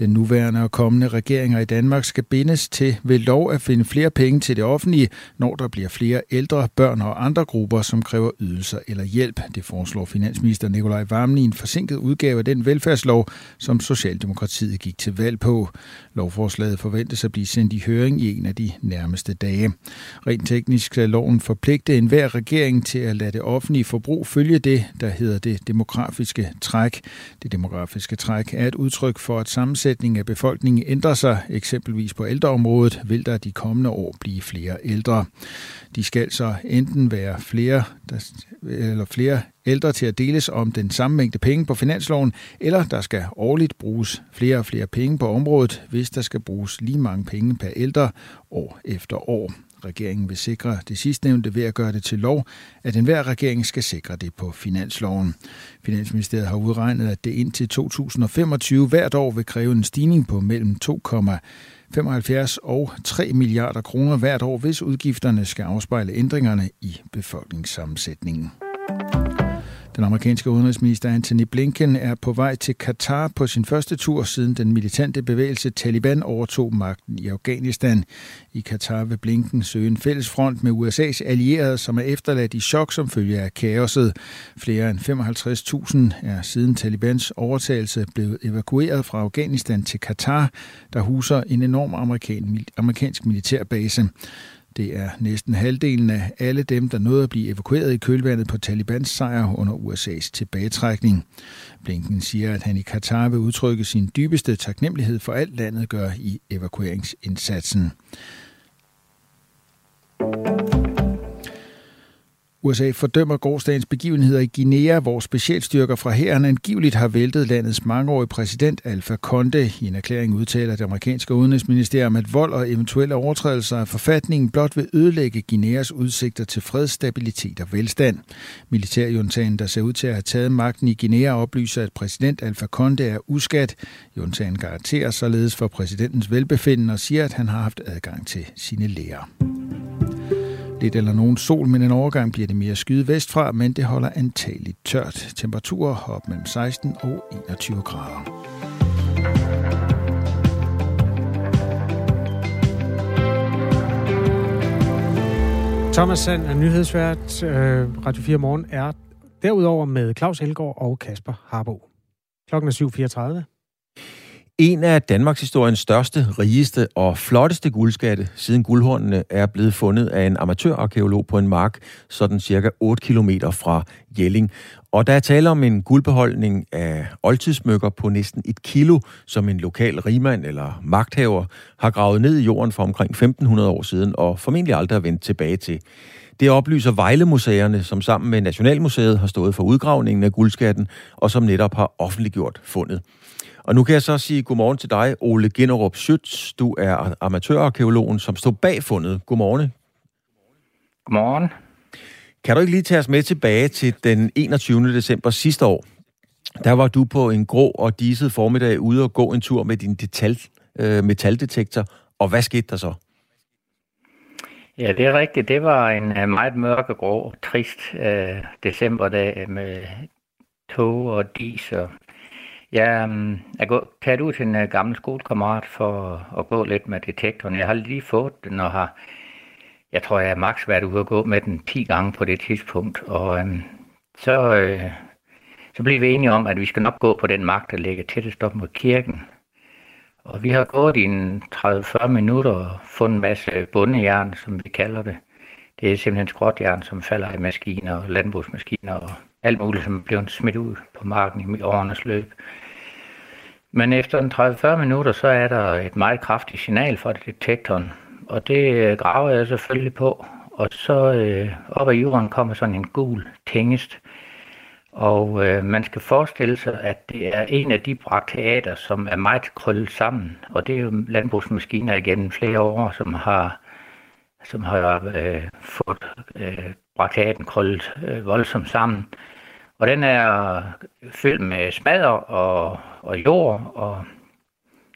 S8: Den nuværende og kommende regeringer i Danmark skal bindes til ved lov at finde flere penge til det offentlige, når der bliver flere ældre, børn og andre grupper, som kræver ydelser eller hjælp. Det foreslår finansminister Nikolaj Vammen i en forsinket udgave af den velfærdslov, som Socialdemokratiet gik til valg på. Lovforslaget forventes at blive sendt i høring i en af de nærmeste dage. Rent teknisk skal loven forpligte enhver regering til at lade det offentlige forbrug følge det, der hedder det demografiske træk. Det demografiske træk er et udtryk for, at sammensætning sammensætningen af befolkningen ændrer sig, eksempelvis på ældreområdet, vil der de kommende år blive flere ældre. De skal så enten være flere, der, eller flere ældre til at deles om den samme mængde penge på finansloven, eller der skal årligt bruges flere og flere penge på området, hvis der skal bruges lige mange penge per ældre år efter år. Regeringen vil sikre det sidstnævnte ved at gøre det til lov, at enhver regering skal sikre det på finansloven. Finansministeriet har udregnet, at det indtil 2025 hvert år vil kræve en stigning på mellem 2,75 og 3 milliarder kroner hvert år, hvis udgifterne skal afspejle ændringerne i befolkningssammensætningen. Den amerikanske udenrigsminister Anthony Blinken er på vej til Katar på sin første tur siden den militante bevægelse Taliban overtog magten i Afghanistan. I Katar vil Blinken søge en fælles front med USA's allierede, som er efterladt i chok som følge af kaoset. Flere end 55.000 er siden Talibans overtagelse blevet evakueret fra Afghanistan til Katar, der huser en enorm amerikansk militærbase. Det er næsten halvdelen af alle dem, der nåede at blive evakueret i kølvandet på Talibans sejr under USA's tilbagetrækning. Blinken siger, at han i Katar vil udtrykke sin dybeste taknemmelighed for alt landet gør i evakueringsindsatsen. USA fordømmer gårdsdagens begivenheder i Guinea, hvor specialstyrker fra hæren angiveligt har væltet landets mangeårige præsident Alpha Conde. I en erklæring udtaler det amerikanske udenrigsministerium, at vold og eventuelle overtrædelser af forfatningen blot vil ødelægge Guineas udsigter til fred, stabilitet og velstand. Militærjuntagen, der ser ud til at have taget magten i Guinea, oplyser, at præsident Alpha Conde er uskat. Juntagen garanterer således for præsidentens velbefindende og siger, at han har haft adgang til sine læger. Lidt eller nogen sol, men en overgang bliver det mere skyde vestfra, men det holder antageligt tørt. Temperaturer op mellem 16 og 21 grader.
S1: Thomas Sand er nyhedsvært. Øh, Radio 4 Morgen er derudover med Claus Elgaard og Kasper Harbo. Klokken er 7.34.
S2: En af Danmarks historiens største, rigeste og flotteste guldskatte siden guldhornene er blevet fundet af en amatørarkeolog på en mark, sådan cirka 8 km fra Jelling. Og der er tale om en guldbeholdning af oldtidsmykker på næsten et kilo, som en lokal rigmand eller magthaver har gravet ned i jorden for omkring 1500 år siden og formentlig aldrig har vendt tilbage til. Det oplyser Vejlemuseerne, som sammen med Nationalmuseet har stået for udgravningen af guldskatten, og som netop har offentliggjort fundet. Og nu kan jeg så sige godmorgen til dig, Ole Ginnerup Schütz. Du er amatørarkeologen, som stod bag fundet. Godmorgen.
S10: Godmorgen.
S2: Kan du ikke lige tage os med tilbage til den 21. december sidste år? Der var du på en grå og diset formiddag ude og gå en tur med din detal, øh, metaldetektor. Og hvad skete der så?
S10: Ja, det er rigtigt. Det var en øh, meget mørk og grå, trist øh, decemberdag med tog og dis. Og jeg mm, går er gået, taget ud til en øh, gammel skolekammerat for at, gå lidt med detektoren. Jeg har lige fået den og har, jeg tror, jeg har maks været ude og gå med den 10 gange på det tidspunkt. Og øhm, så, øh, så blev vi enige om, at vi skal nok gå på den mark, der ligger tættest op mod kirken. Og vi har gået i en 30-40 minutter og fundet en masse bundejern, som vi kalder det. Det er simpelthen skråtjern, som falder i maskiner og landbrugsmaskiner og alt muligt, som blev smidt ud på marken i årenes løb. Men efter en 30-40 minutter, så er der et meget kraftigt signal fra detektoren, og det øh, graver jeg selvfølgelig på. Og så øh, op ad jorden kommer sådan en gul tingest, og øh, man skal forestille sig, at det er en af de brakteater, som er meget krøllet sammen. Og det er jo landbrugsmaskiner igennem flere år, som har, som har øh, fået øh, brakaten krøllet øh, voldsomt sammen. Og den er fyldt med smadder og, og jord, og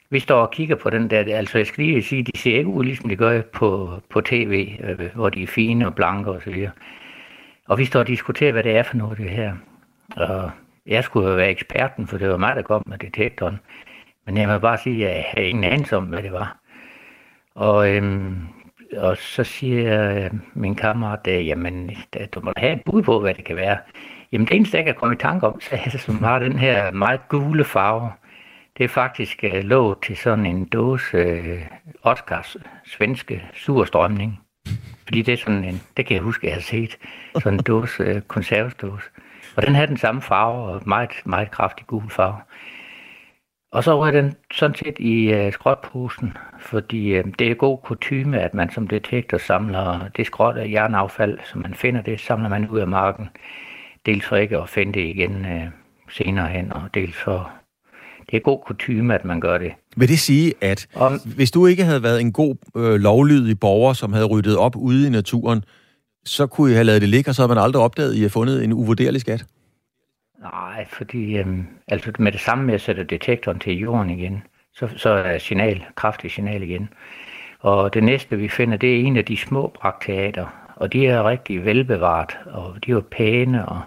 S10: vi står og kigger på den der, altså jeg skal lige sige, de ser ikke ud, ligesom de gør på, på tv, øh, hvor de er fine og blanke og så videre. Og vi står og diskuterer, hvad det er for noget, det her. Og jeg skulle jo være eksperten, for det var mig, der kom med detektoren. Men jeg må bare sige, at jeg havde ingen anelse om, hvad det var. Og, øhm, og så siger øh, min kammerat, at jamen, øh, du må have et bud på, hvad det kan være. Jamen det eneste, jeg kan komme i tanke om, så er som har den her meget gule farve. Det er faktisk øh, lå låg til sådan en dåse uh, Oscars svenske surstrømning. Fordi det er sådan en, det kan jeg huske, jeg har set, sådan en dåse, konservesdåse. Og den havde den samme farve, og meget, meget kraftig gul farve. Og så var den sådan set i uh, skrotposen, fordi uh, det er god kutyme, at man som detektor samler det skrot af jernaffald, som man finder, det samler man ud af marken. Dels for ikke at finde det igen uh, senere hen, og dels for det er god kutyme, at man gør det.
S2: Vil det sige, at Om, hvis du ikke havde været en god øh, lovlydig borger, som havde ryddet op ude i naturen, så kunne I have lavet det ligge, og så havde man aldrig opdaget, at I har fundet en uvurderlig skat?
S10: Nej, fordi øhm, altså med det samme med sætter detektoren til jorden igen, så, så er signal, kraftigt signal igen. Og det næste, vi finder, det er en af de små brakteater, og de er rigtig velbevaret, og de er pæne, og,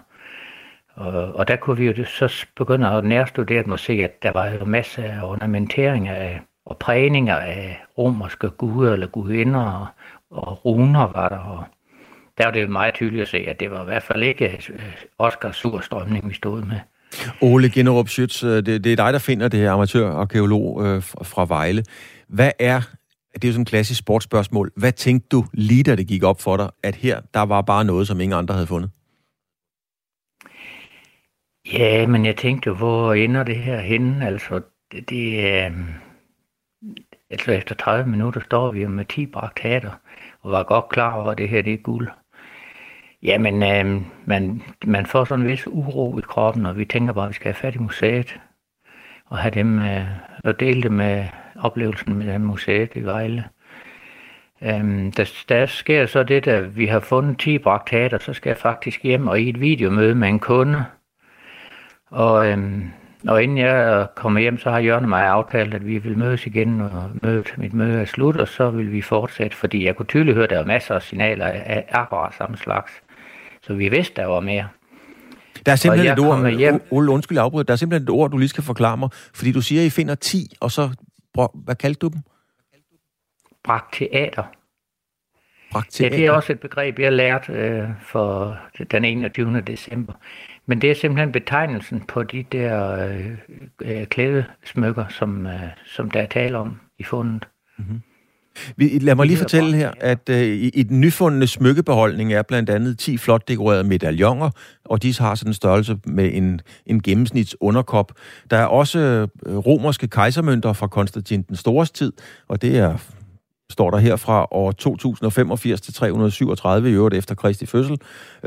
S10: og, og der kunne vi jo så begynde at nærstudere dem og se, at der var jo masser af ornamenteringer af, og prægninger af romerske guder eller gudinder, og, og runer var der, og der var det meget tydeligt at se, at det var i hvert fald ikke øh, Oscars surstrømning, vi stod med.
S2: Ole Generup Schütz, øh, det, det er dig, der finder det her amatørarkeolog øh, fra Vejle. Hvad er, det er jo sådan et klassisk sportsspørgsmål, hvad tænkte du lige da det gik op for dig, at her, der var bare noget, som ingen andre havde fundet?
S10: Ja, men jeg tænkte, hvor ender det her henne? Altså, det, det øh, altså efter 30 minutter står vi jo med 10 braktater, og var godt klar over, at det her det er guld. Jamen, øh, man, man får sådan en vis uro i kroppen, og vi tænker bare, at vi skal have fat i museet, og have dem, øh, og dele det med oplevelsen med museet i Vejle. Øhm, der, der sker så det, at vi har fundet 10 braktater, så skal jeg faktisk hjem og i et videomøde med en kunde. Og, øhm, og inden jeg kommer hjem, så har Jørgen og mig aftalt, at vi vil mødes igen, og mødet, mit møde er slut, og så vil vi fortsætte, fordi jeg kunne tydeligt høre, at der var masser af signaler af akkurat samme slags. Så vi vidste, der var mere.
S2: Der er simpelthen et ord, hjem... Ole, undskyld afbryde, der er simpelthen et ord, du lige skal forklare mig, fordi du siger, at I finder 10, og så, hvad kaldte du dem?
S10: Brakteater. Brakteater? Ja, det er også et begreb, jeg har lært øh, for den 21. december. Men det er simpelthen betegnelsen på de der øh, øh, klædesmykker, som, øh, som der er tale om i fundet. Mm-hmm.
S2: Vi, lad mig lige fortælle her, at øh, i, i den nyfundne smykkebeholdning er blandt andet 10 flot dekorerede medaljoner, og de har sådan en størrelse med en, en gennemsnits underkop. Der er også øh, romerske kejsermønter fra Konstantin den Stores tid, og det er står der her fra år 2085 til 337 i øvrigt efter Kristi fødsel.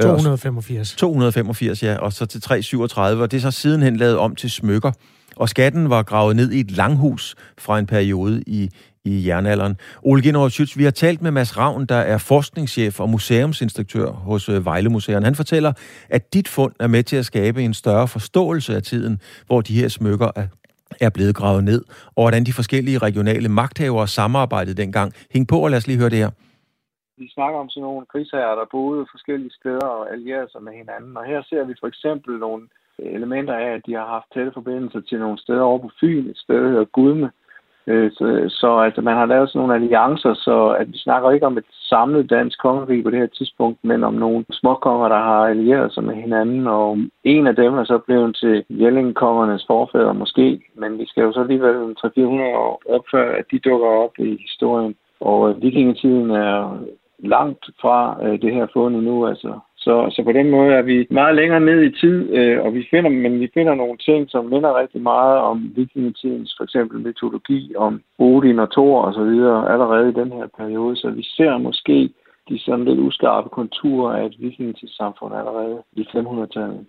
S1: 285.
S2: 285, ja, og så til 337, og det er så sidenhen lavet om til smykker. og skatten var gravet ned i et langhus fra en periode i, i jernalderen. Ole General Schütz, vi har talt med Mads Ravn, der er forskningschef og museumsinstruktør hos øh, Vejle Museerne. Han fortæller, at dit fund er med til at skabe en større forståelse af tiden, hvor de her smykker er er blevet gravet ned, og hvordan de forskellige regionale magthavere samarbejdede dengang. Hæng på, og lad os lige høre det her.
S11: Vi snakker om sådan nogle krigsherrer, der boede forskellige steder og allierede sig med hinanden. Og her ser vi for eksempel nogle elementer af, at de har haft tætte forbindelser til nogle steder over på Fyn, et sted, der hedder Gudme. Øh, så, så altså, man har lavet sådan nogle alliancer, så at vi snakker ikke om et samlet dansk kongerige på det her tidspunkt, men om nogle småkonger, der har allieret sig med hinanden, og en af dem er så blevet til Jellingkongernes forfædre måske, men vi skal jo så alligevel 300-400 år opføre, at de dukker op i historien. Og øh, vikingetiden er langt fra øh, det her fund nu, altså. Så, så på den måde er vi meget længere ned i tid, øh, og vi finder, men vi finder nogle ting, som minder rigtig meget om vikingetidens for eksempel mytologi, om Odin og Thor og så videre allerede i den her periode. Så vi ser måske de sådan lidt uskarpe konturer af et vikingetidssamfund allerede i 500-tallet.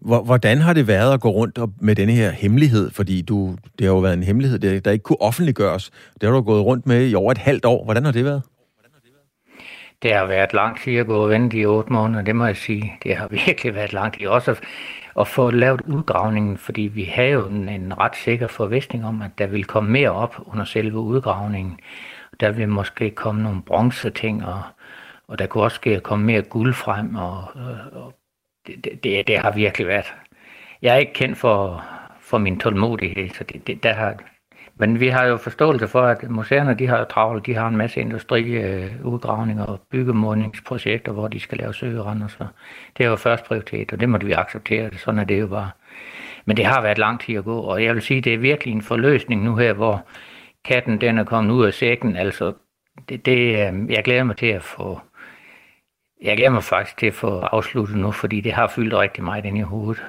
S2: Hvordan har det været at gå rundt med denne her hemmelighed? Fordi du, det har jo været en hemmelighed, der ikke kunne offentliggøres. Det har du gået rundt med i over et halvt år. Hvordan har det været?
S10: Det har været langt tid at gå og vente i otte måneder, det må jeg sige. Det har virkelig været langt. tid. Også at, at få lavet udgravningen, fordi vi havde jo en, en ret sikker forvisning om, at der vil komme mere op under selve udgravningen. Der ville måske komme nogle bronzeting, og, og der kunne også ske komme mere guld frem, og, og det, det, det har virkelig været. Jeg er ikke kendt for, for min tålmodighed, så det, det, der har, men vi har jo forståelse for, at museerne de har travlt, de har en masse industriudgravninger og byggemodningsprojekter, hvor de skal lave søgerender, så det er jo først prioritet, og det måtte vi acceptere, sådan er det jo bare. Men det har været lang tid at gå, og jeg vil sige, det er virkelig en forløsning nu her, hvor katten den er kommet ud af sækken, altså det, det, øh, jeg glæder mig til at få, jeg glæder mig faktisk til at få afsluttet nu, fordi det har fyldt rigtig meget ind i hovedet.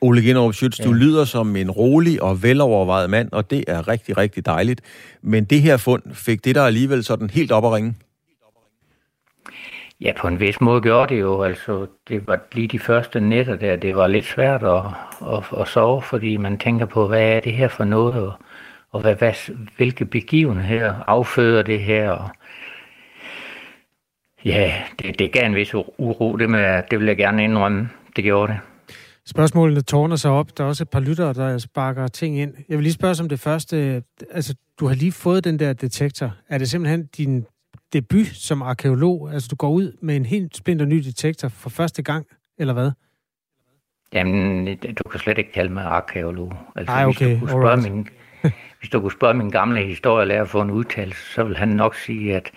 S2: Ole Generup Schütz, du lyder som en rolig og velovervejet mand, og det er rigtig, rigtig dejligt. Men det her fund, fik det der alligevel sådan helt op at ringe?
S10: Ja, på en vis måde gjorde det jo. Altså, det var lige de første nætter der, det var lidt svært at, at, at sove, fordi man tænker på, hvad er det her for noget, og, og hvad, hvad, hvilke begivenheder afføder det her, og ja, det, det gav en vis uro, det, med, det vil jeg gerne indrømme, det gjorde det.
S1: Spørgsmålene tårner sig op. Der er også et par lyttere, der sparker ting ind. Jeg vil lige spørge som det første. Altså, du har lige fået den der detektor. Er det simpelthen din debut som arkeolog? Altså, du går ud med en helt splinter ny detektor for første gang, eller hvad?
S10: Jamen, du kan slet ikke kalde mig arkeolog.
S1: Altså, Ej, okay.
S10: Hvis du, kunne spørge min, hvis du kunne spørge min gamle historielærer for en udtalelse, så vil han nok sige, at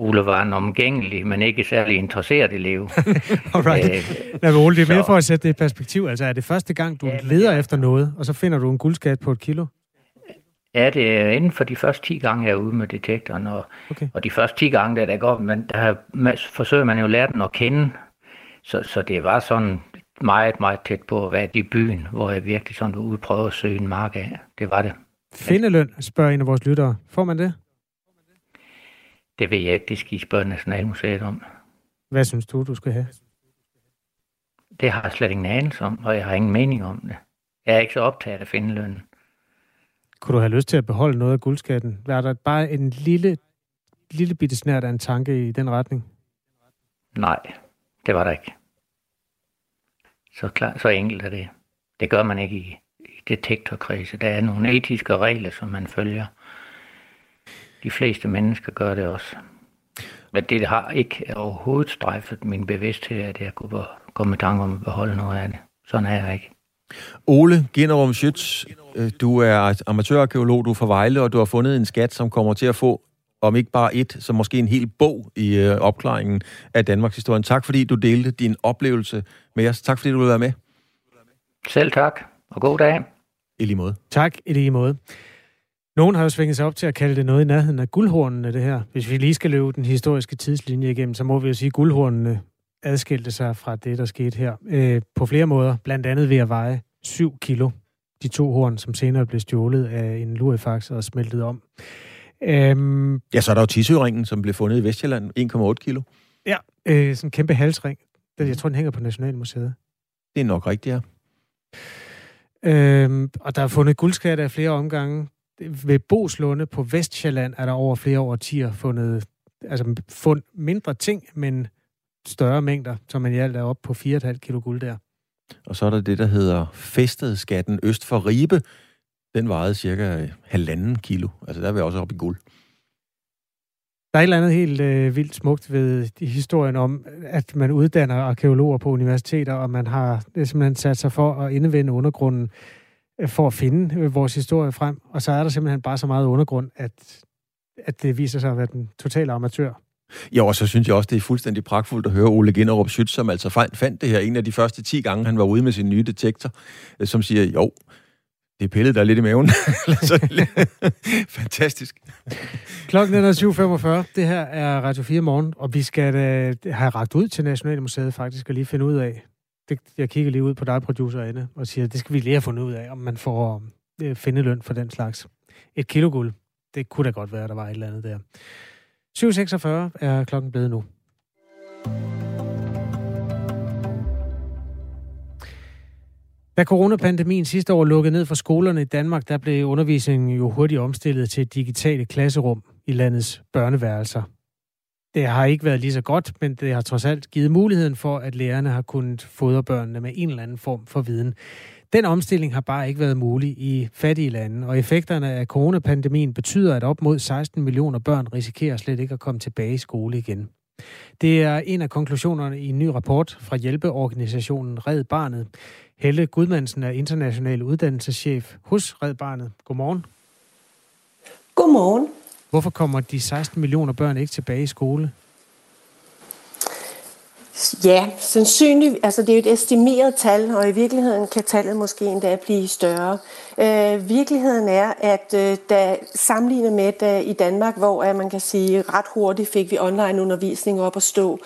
S10: Ole var en omgængelig, men ikke særlig interesseret elev.
S1: Alright. Øh, Nej, Ole, det er mere for at sætte det i perspektiv. Altså, er det første gang, du ja, leder efter noget, og så finder du en guldskat på et kilo?
S10: Ja, det er inden for de første 10 gange, jeg er ude med detektoren. Og, okay. og de første 10 gange, der, der går, men der forsøger man jo at lære den at kende. Så, så det var sådan meget, meget tæt på at være i byen, hvor jeg virkelig sådan var ude og prøve at søge en mark af. Det var det.
S1: Findeløn, spørger en af vores lyttere. Får man det?
S10: Det ved jeg ikke, det skal I spørge Nationalmuseet om.
S1: Hvad synes du, du skal have?
S10: Det har jeg slet ingen anelse om, og jeg har ingen mening om det. Jeg er ikke så optaget af at finde lønnen.
S1: Kunne du have lyst til at beholde noget af guldskatten? Var der bare en lille, lille bitte snært af en tanke i den retning?
S10: Nej, det var der ikke. Så, klar, så enkelt er det. Det gør man ikke i, i detektorkredse. Der er nogle etiske regler, som man følger. De fleste mennesker gør det også. Men det har ikke overhovedet strejfet min bevidsthed, at jeg kunne komme med tanke om at beholde noget af det. Sådan er jeg ikke.
S2: Ole Generum Schütz, øh, du er amatørarkeolog, du er fra Vejle, og du har fundet en skat, som kommer til at få, om ikke bare et, så måske en hel bog i øh, opklaringen af Danmarks historie. Tak fordi du delte din oplevelse med os. Tak fordi du ville være med.
S10: Selv tak, og god dag.
S2: I lige måde.
S1: Tak, i lige måde. Nogen har jo svinget sig op til at kalde det noget i nærheden af guldhornene, det her. Hvis vi lige skal løbe den historiske tidslinje igennem, så må vi jo sige, at guldhornene adskilte sig fra det, der skete her. Øh, på flere måder, blandt andet ved at veje 7 kilo. De to horn, som senere blev stjålet af en lurifax og smeltet om.
S2: Øhm, ja, så er der jo tisøringen, som blev fundet i Vestjylland, 1,8 kilo.
S1: Ja, øh, sådan en kæmpe halsring. Jeg tror, den hænger på Nationalmuseet.
S2: Det er nok rigtigt, ja.
S1: Øhm, og der er fundet guldskatte af flere omgange. Ved Boslunde på Vestjylland er der over flere årtier fundet altså fund mindre ting, men større mængder, som man i alt er op på 4,5 kilo guld der.
S2: Og så er der det, der hedder Festedskatten øst for Ribe. Den vejede cirka halvanden kilo. Altså der er vi også op i guld.
S1: Der er et eller andet helt øh, vildt smukt ved historien om, at man uddanner arkeologer på universiteter, og man har simpelthen sat sig for at indvende undergrunden øh, for at finde øh, vores historie frem. Og så er der simpelthen bare så meget undergrund, at, at det viser sig at være den totale amatør.
S2: Ja, og så synes jeg også, det er fuldstændig pragtfuldt at høre Ole Ginnerup Schütz, som altså fandt det her en af de første 10 gange, han var ude med sin nye detektor, øh, som siger, jo, det pillede der lidt i maven. Fantastisk.
S1: Klokken er 7.45. Det her er Radio 4 morgen, og vi skal da have ragt ud til Nationalmuseet faktisk og lige finde ud af. Det, jeg kigger lige ud på dig, producer Anne, og siger, det skal vi lige have fundet ud af, om man får øh, finde løn for den slags. Et kilo guld, det kunne da godt være, der var et eller andet der. 7.46 er klokken blevet nu. Da coronapandemien sidste år lukkede ned for skolerne i Danmark, der blev undervisningen jo hurtigt omstillet til digitale klasserum i landets børneværelser. Det har ikke været lige så godt, men det har trods alt givet muligheden for, at lærerne har kunnet fodre børnene med en eller anden form for viden. Den omstilling har bare ikke været mulig i fattige lande, og effekterne af coronapandemien betyder, at op mod 16 millioner børn risikerer slet ikke at komme tilbage i skole igen. Det er en af konklusionerne i en ny rapport fra hjælpeorganisationen Red Barnet. Helle Gudmandsen er international uddannelseschef hos Red Barnet. Godmorgen.
S12: Godmorgen.
S1: Hvorfor kommer de 16 millioner børn ikke tilbage i skole?
S12: Ja, sandsynligt. Altså det er jo et estimeret tal, og i virkeligheden kan tallet måske endda blive større. Øh, virkeligheden er, at øh, da sammenlignet med da i Danmark, hvor at man kan sige ret hurtigt fik vi online undervisning op at stå,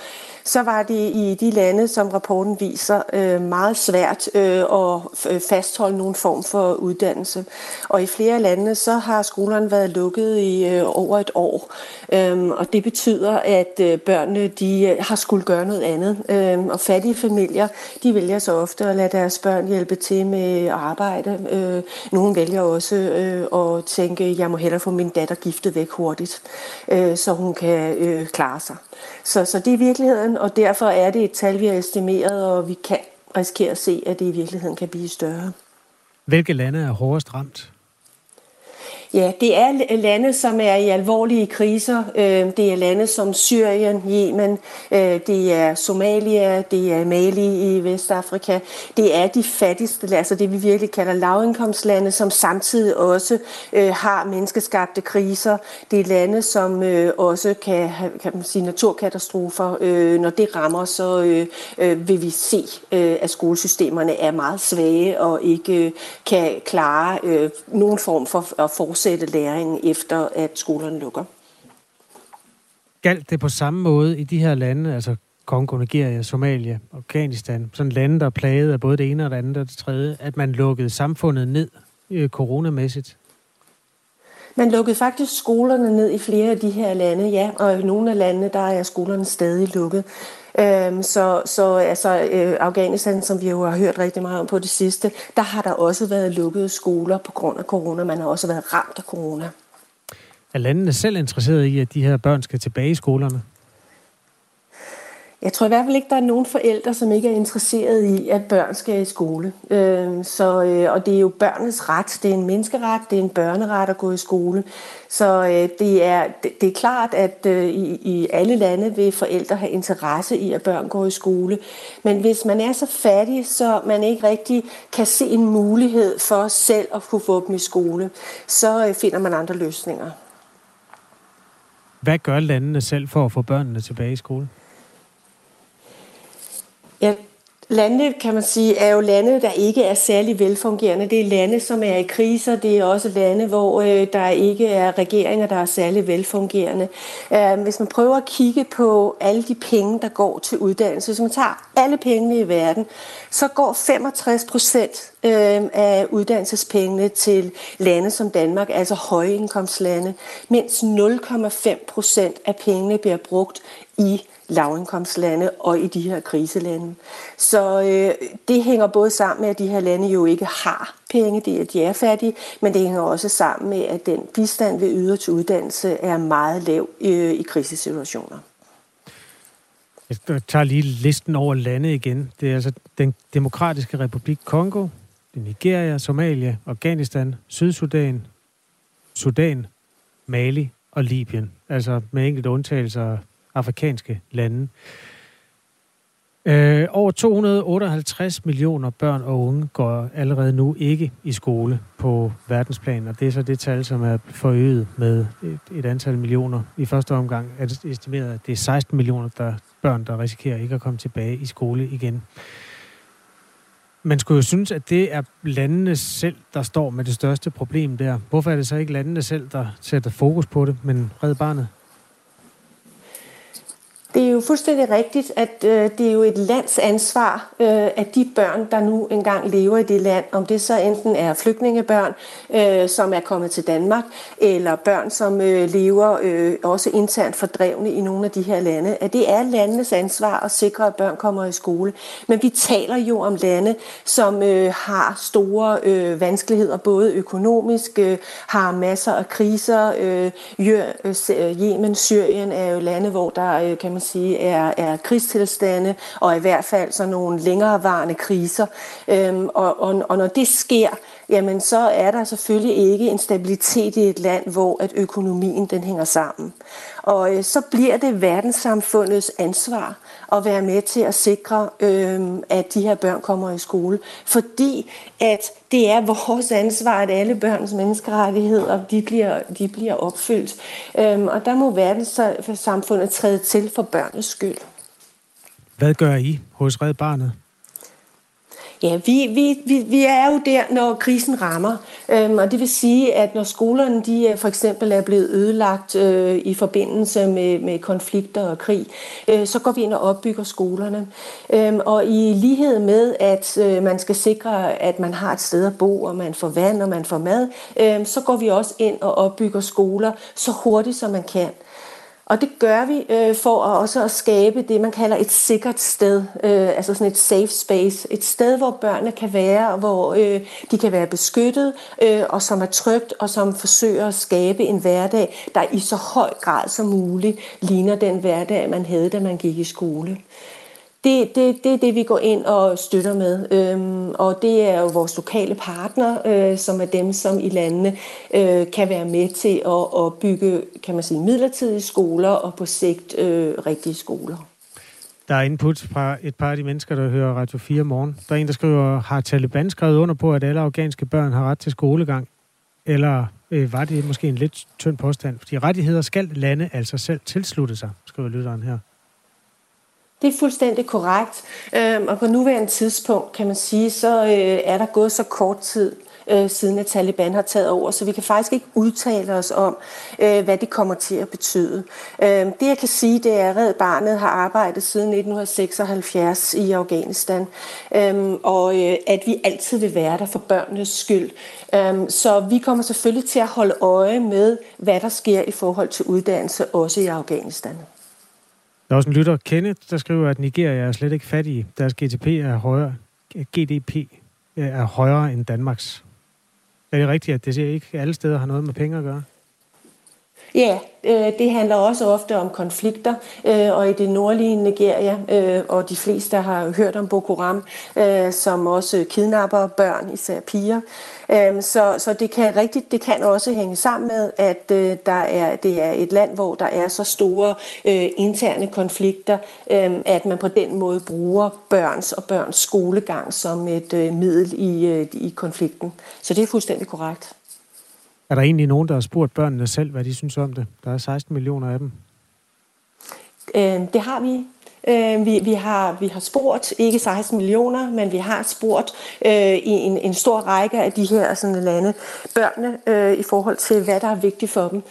S12: så var det i de lande, som rapporten viser, øh, meget svært øh, at øh, fastholde nogen form for uddannelse. Og i flere lande, så har skolerne været lukket i øh, over et år. Øhm, og det betyder, at øh, børnene de har skulle gøre noget andet. Øhm, og fattige familier, de vælger så ofte at lade deres børn hjælpe til med arbejde. Nogle vælger også at tænke, jeg må hellere få min datter giftet væk hurtigt, så hun kan klare sig. Så, så det er virkeligheden, og derfor er det et tal, vi har estimeret, og vi kan risikere at se, at det i virkeligheden kan blive større.
S1: Hvilke lande er hårdest ramt?
S12: Ja, det er lande, som er i alvorlige kriser. Øh, det er lande som Syrien, Yemen, øh, det er Somalia, det er Mali i Vestafrika. Det er de fattigste, altså det vi virkelig kalder lavindkomstlande, som samtidig også øh, har menneskeskabte kriser. Det er lande, som også kan have kan man sige, naturkatastrofer. Når det rammer, så vil vi se, at skolesystemerne er meget svage og ikke kan klare nogen form for at fortsætte læringen efter, at skolerne lukker.
S1: Galt det på samme måde i de her lande, altså Kongo, Nigeria, Somalia, Afghanistan, sådan lande, der er plaget af både det ene og det andet og det tredje, at man lukkede samfundet ned øh, coronamæssigt?
S12: Man lukkede faktisk skolerne ned i flere af de her lande, ja, og i nogle af landene, der er skolerne stadig lukket. Øhm, så, så altså, øh, Afghanistan, som vi jo har hørt rigtig meget om på det sidste, der har der også været lukkede skoler på grund af corona. Man har også været ramt af corona.
S1: Er landene selv interesseret i, at de her børn skal tilbage i skolerne?
S12: Jeg tror i hvert fald ikke, der er nogen forældre, som ikke er interesseret i, at børn skal i skole. Øh, så, øh, og det er jo børnenes ret. Det er en menneskeret, det er en børneret at gå i skole. Så øh, det, er, det, det er klart, at øh, i, i alle lande vil forældre have interesse i, at børn går i skole. Men hvis man er så fattig, så man ikke rigtig kan se en mulighed for selv at kunne få dem i skole, så øh, finder man andre løsninger.
S1: Hvad gør landene selv for at få børnene tilbage i skole?
S12: Ja, lande, kan man sige, er jo lande, der ikke er særlig velfungerende. Det er lande, som er i kriser. Det er også lande, hvor øh, der ikke er regeringer, der er særlig velfungerende. Øh, hvis man prøver at kigge på alle de penge, der går til uddannelse, hvis man tager alle pengene i verden, så går 65 procent øh, af uddannelsespengene til lande som Danmark, altså højindkomstlande, mens 0,5 procent af pengene bliver brugt i lavindkomstlande og i de her kriselande. Så øh, det hænger både sammen med, at de her lande jo ikke har penge, det er, de er fattige, men det hænger også sammen med, at den bistand ved yder til uddannelse er meget lav øh, i krisesituationer.
S1: Jeg tager lige listen over lande igen. Det er altså den demokratiske republik Kongo, Nigeria, Somalia, Afghanistan, Sydsudan, Sudan, Mali og Libyen. Altså med enkelte undtagelser afrikanske lande. Øh, over 258 millioner børn og unge går allerede nu ikke i skole på verdensplan, og det er så det tal, som er forøget med et, et antal millioner. I første omgang er det estimeret, at det er 16 millioner der børn, der risikerer ikke at komme tilbage i skole igen. Man skulle jo synes, at det er landene selv, der står med det største problem der. Hvorfor er det så ikke landene selv, der sætter fokus på det, men red barnet?
S12: Det er jo fuldstændig rigtigt, at øh, det er jo et lands ansvar, øh, at de børn, der nu engang lever i det land, om det så enten er flygtningebørn, øh, som er kommet til Danmark, eller børn, som øh, lever øh, også internt fordrevne i nogle af de her lande, at det er landenes ansvar at sikre, at børn kommer i skole. Men vi taler jo om lande, som øh, har store øh, vanskeligheder, både økonomisk, øh, har masser af kriser. Øh, øh, øh, Yemen, Syrien er jo lande, hvor der øh, kan man sige, er, er krigstilstande, og i hvert fald så nogle længerevarende kriser. Øhm, og, og, og når det sker, jamen så er der selvfølgelig ikke en stabilitet i et land, hvor at økonomien den hænger sammen. Og øh, så bliver det verdenssamfundets ansvar at være med til at sikre, øh, at de her børn kommer i skole. Fordi at det er vores ansvar, at alle børns menneskerettigheder de bliver, de bliver opfyldt. Øh, og der må verdenssamfundet træde til for børnenes skyld.
S1: Hvad gør I hos Red Barnet?
S12: Ja, vi, vi, vi, vi er jo der, når krisen rammer. Øhm, og det vil sige, at når skolerne de øh, for eksempel er blevet ødelagt øh, i forbindelse med, med konflikter og krig, øh, så går vi ind og opbygger skolerne. Øhm, og i lighed med, at øh, man skal sikre, at man har et sted at bo, og man får vand, og man får mad, øh, så går vi også ind og opbygger skoler så hurtigt, som man kan. Og det gør vi øh, for at også at skabe det, man kalder et sikkert sted, øh, altså sådan et safe space. Et sted, hvor børnene kan være, hvor øh, de kan være beskyttet, øh, og som er trygt, og som forsøger at skabe en hverdag, der i så høj grad som muligt ligner den hverdag, man havde, da man gik i skole. Det, det, det er det, vi går ind og støtter med. Øhm, og det er jo vores lokale partner, øh, som er dem, som i landene øh, kan være med til at, at bygge kan man sige, midlertidige skoler og på sigt øh, rigtige skoler.
S1: Der er input fra et par af de mennesker, der hører Radio 4 morgen. Der er en, der skriver, har Taliban skrevet under på, at alle afghanske børn har ret til skolegang? Eller øh, var det måske en lidt tynd påstand? Fordi rettigheder skal lande altså selv tilslutte sig, skriver lytteren her.
S12: Det er fuldstændig korrekt. Øhm, og på nuværende tidspunkt, kan man sige, så øh, er der gået så kort tid, øh, siden at Taliban har taget over, så vi kan faktisk ikke udtale os om, øh, hvad det kommer til at betyde. Øhm, det jeg kan sige, det er, at Red Barnet har arbejdet siden 1976 i Afghanistan, øhm, og at vi altid vil være der for børnenes skyld. så vi kommer selvfølgelig til at holde øje med, hvad der sker i forhold til uddannelse, også i Afghanistan.
S1: Der er også en lytter, Kenneth, der skriver, at Nigeria er slet ikke fattige. Deres GDP er højere, GDP øh, er højere end Danmarks. Er det rigtigt, at det ikke alle steder har noget med penge at gøre?
S12: Ja, øh, det handler også ofte om konflikter, øh, og i det nordlige Nigeria, øh, og de fleste har hørt om Boko Haram, øh, som også kidnapper børn, især piger. Øhm, så, så det kan rigtigt, det kan også hænge sammen med, at øh, der er, det er et land, hvor der er så store øh, interne konflikter, øhm, at man på den måde bruger børns og børns skolegang som et middel i, i konflikten. Så det er fuldstændig korrekt.
S1: Er der egentlig nogen, der har spurgt børnene selv, hvad de synes om det? Der er 16 millioner af dem.
S12: Øh, det har vi. Øh, vi, vi, har, vi har spurgt, ikke 16 millioner, men vi har spurgt øh, i en, en stor række af de her sådan, lande, børnene, øh, i forhold til, hvad der er vigtigt for dem.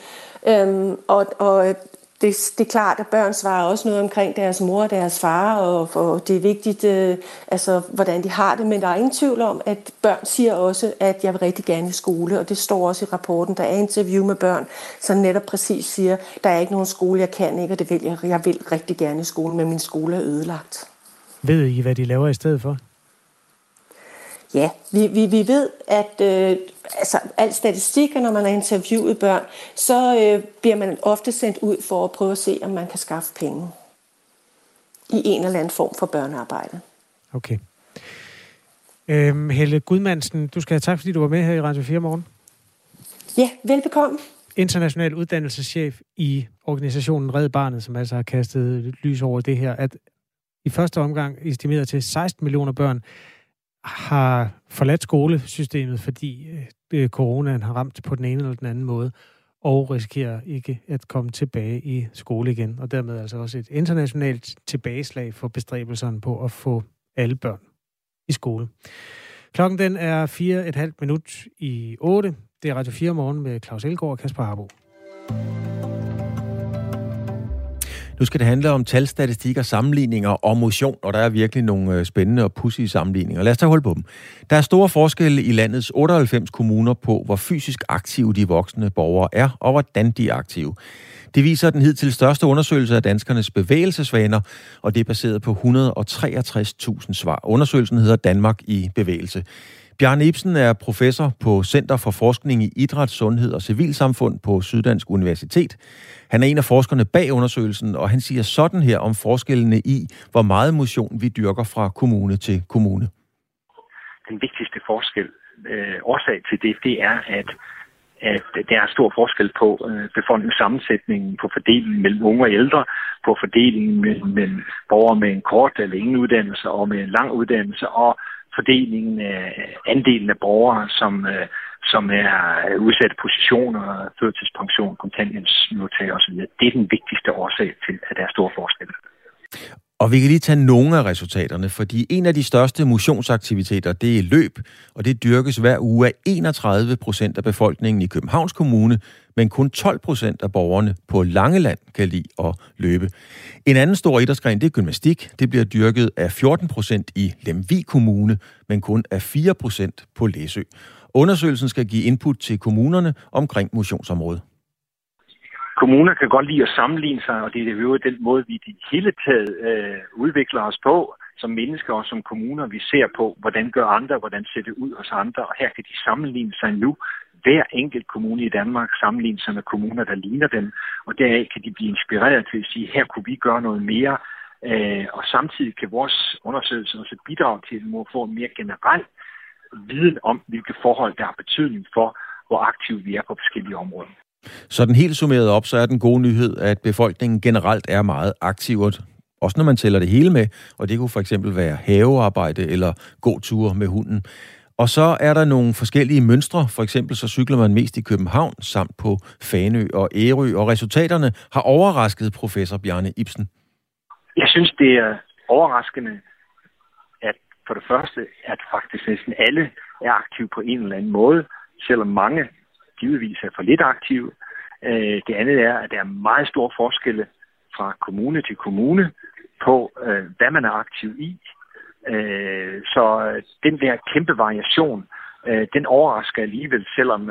S12: Øhm, og, og det, det er klart, at børn svarer også noget omkring deres mor og deres far, og, og det er vigtigt, øh, altså, hvordan de har det, men der er ingen tvivl om, at børn siger også, at jeg vil rigtig gerne i skole, og det står også i rapporten. Der er interview med børn, som netop præcis siger, der er ikke nogen skole, jeg kan ikke, og det vil jeg. Jeg vil rigtig gerne i skole, men min skole er ødelagt.
S1: Ved I, hvad de laver i stedet for?
S12: Ja, vi, vi, vi ved, at øh, altså, al statistik, når man har interviewet børn, så øh, bliver man ofte sendt ud for at prøve at se, om man kan skaffe penge i en eller anden form for børnearbejde.
S1: Okay. Øhm, Helle Gudmandsen, du skal have tak, fordi du var med her i Radio 4 morgen.
S12: Ja, velbekomme.
S1: International uddannelseschef i organisationen Red Barnet, som altså har kastet lys over det her, at i første omgang estimeret til 16 millioner børn har forladt skolesystemet, fordi øh, øh coronaen har ramt på den ene eller den anden måde, og risikerer ikke at komme tilbage i skole igen. Og dermed altså også et internationalt tilbageslag for bestræbelserne på at få alle børn i skole. Klokken den er 4,5 minut i 8. Det er Radio 4 morgen med Claus Elgaard og Kasper Harbo.
S2: Nu skal det handle om talstatistikker, sammenligninger og motion, og der er virkelig nogle øh, spændende og pussige sammenligninger. Lad os tage hul på dem. Der er store forskelle i landets 98 kommuner på, hvor fysisk aktive de voksne borgere er, og hvordan de er aktive. Det viser den hidtil største undersøgelse af danskernes bevægelsesvaner, og det er baseret på 163.000 svar. Undersøgelsen hedder Danmark i bevægelse. Bjarne Ibsen er professor på Center for Forskning i Idræt, Sundhed og Civilsamfund på Syddansk Universitet. Han er en af forskerne bag undersøgelsen, og han siger sådan her om forskellene i, hvor meget motion vi dyrker fra kommune til kommune.
S13: Den vigtigste forskel, øh, årsag til det, det er, at at der er stor forskel på øh, befolkningssammensætningen, på fordelingen mellem unge og ældre, på fordelingen mellem, mellem borgere med en kort eller ingen uddannelse og med en lang uddannelse, og fordelingen af andelen af borgere, som, øh, som er udsatte positioner, førtidspension, kontanthjælpsmodtagere osv. Det er den vigtigste årsag til, at der er store forskelle.
S2: Og vi kan lige tage nogle af resultaterne, fordi en af de største motionsaktiviteter, det er løb, og det dyrkes hver uge af 31 procent af befolkningen i Københavns Kommune, men kun 12 procent af borgerne på Langeland kan lide at løbe. En anden stor idrætsgren, det er gymnastik. Det bliver dyrket af 14 procent i Lemvig Kommune, men kun af 4 procent på Læsø. Undersøgelsen skal give input til kommunerne omkring motionsområdet.
S13: Kommuner kan godt lide at sammenligne sig, og det er jo den måde, vi i hele taget øh, udvikler os på som mennesker og som kommuner. Vi ser på, hvordan gør andre, hvordan ser det ud hos andre, og her kan de sammenligne sig nu. Hver enkelt kommune i Danmark sammenligner sig med kommuner, der ligner dem, og deraf kan de blive inspireret til at sige, her kunne vi gøre noget mere, øh, og samtidig kan vores undersøgelse også bidrage til at få en mere generel viden om, hvilke forhold, der har betydning for, hvor aktive vi er på forskellige områder.
S2: Så den helt summeret op, så er den gode nyhed, at befolkningen generelt er meget aktiv, også når man tæller det hele med, og det kunne for eksempel være havearbejde eller gåture med hunden. Og så er der nogle forskellige mønstre. For eksempel så cykler man mest i København, samt på Fanø og Ærø, og resultaterne har overrasket professor Bjarne Ibsen.
S13: Jeg synes, det er overraskende, for det første, at faktisk næsten alle er aktive på en eller anden måde, selvom mange givetvis er for lidt aktive. Øh, det andet er, at der er meget store forskelle fra kommune til kommune på, øh, hvad man er aktiv i. Øh, så den der kæmpe variation, den overrasker alligevel, selvom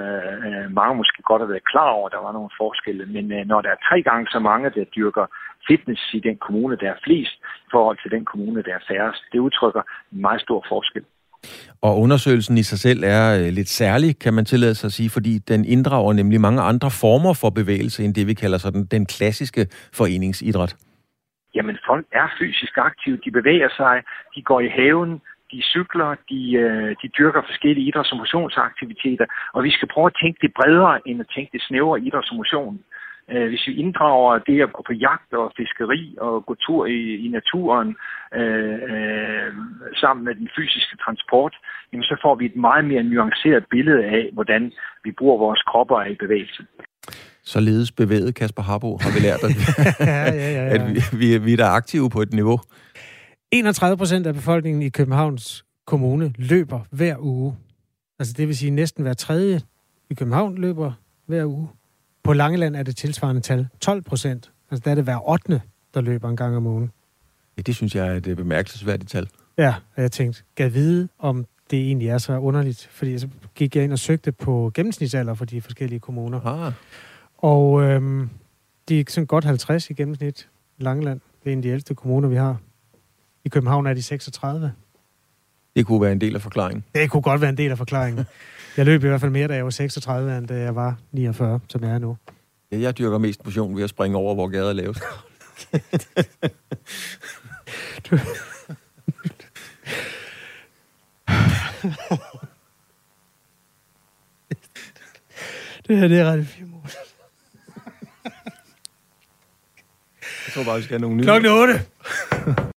S13: mange måske godt har været klar over, at der var nogle forskelle. Men når der er tre gange så mange, der dyrker fitness i den kommune, der er flest, i forhold til den kommune, der er færrest, det udtrykker en meget stor forskel.
S2: Og undersøgelsen i sig selv er øh, lidt særlig, kan man tillade sig at sige, fordi den inddrager nemlig mange andre former for bevægelse, end det vi kalder sådan den klassiske foreningsidræt.
S13: Jamen, folk er fysisk aktive, de bevæger sig, de går i haven, de cykler, de, øh, de dyrker forskellige idræts- og motionsaktiviteter, og vi skal prøve at tænke det bredere, end at tænke det snævre idræts- og motion. Øh, hvis vi inddrager det at gå på jagt og fiskeri og gå tur i, i naturen øh, øh, sammen med den fysiske transport, jamen så får vi et meget mere nuanceret billede af, hvordan vi bruger vores kropper i bevægelse.
S2: Således bevæget, Kasper Harbo, har vi lært, at, ja, ja, ja, ja. at vi, vi, vi er der aktive på et niveau.
S1: 31 procent af befolkningen i Københavns Kommune løber hver uge. Altså det vil sige næsten hver tredje i København løber hver uge. På Langeland er det tilsvarende tal 12 procent Altså, der er det hver 8. der løber en gang om ugen.
S2: Ja, det synes jeg er et øh, bemærkelsesværdigt tal.
S1: Ja, og jeg tænkte, kan vide, om det egentlig er så underligt? Fordi så gik jeg ind og søgte på gennemsnitsalder for de forskellige kommuner.
S2: Ah.
S1: Og øhm, de er sådan godt 50 i gennemsnit. Langeland, det er en af de ældste kommuner, vi har. I København er de 36.
S2: Det kunne være en del af forklaringen.
S1: Det kunne godt være en del af forklaringen. Jeg løb i hvert fald mere, da jeg var 36, end da jeg var 49, som jeg er nu.
S2: Jeg dyrker mest motion ved at springe over, hvor gader er lavest.
S1: du... det her, det er ret fint.
S2: Jeg tror bare, vi skal have nogle nye.
S1: Klokken 8.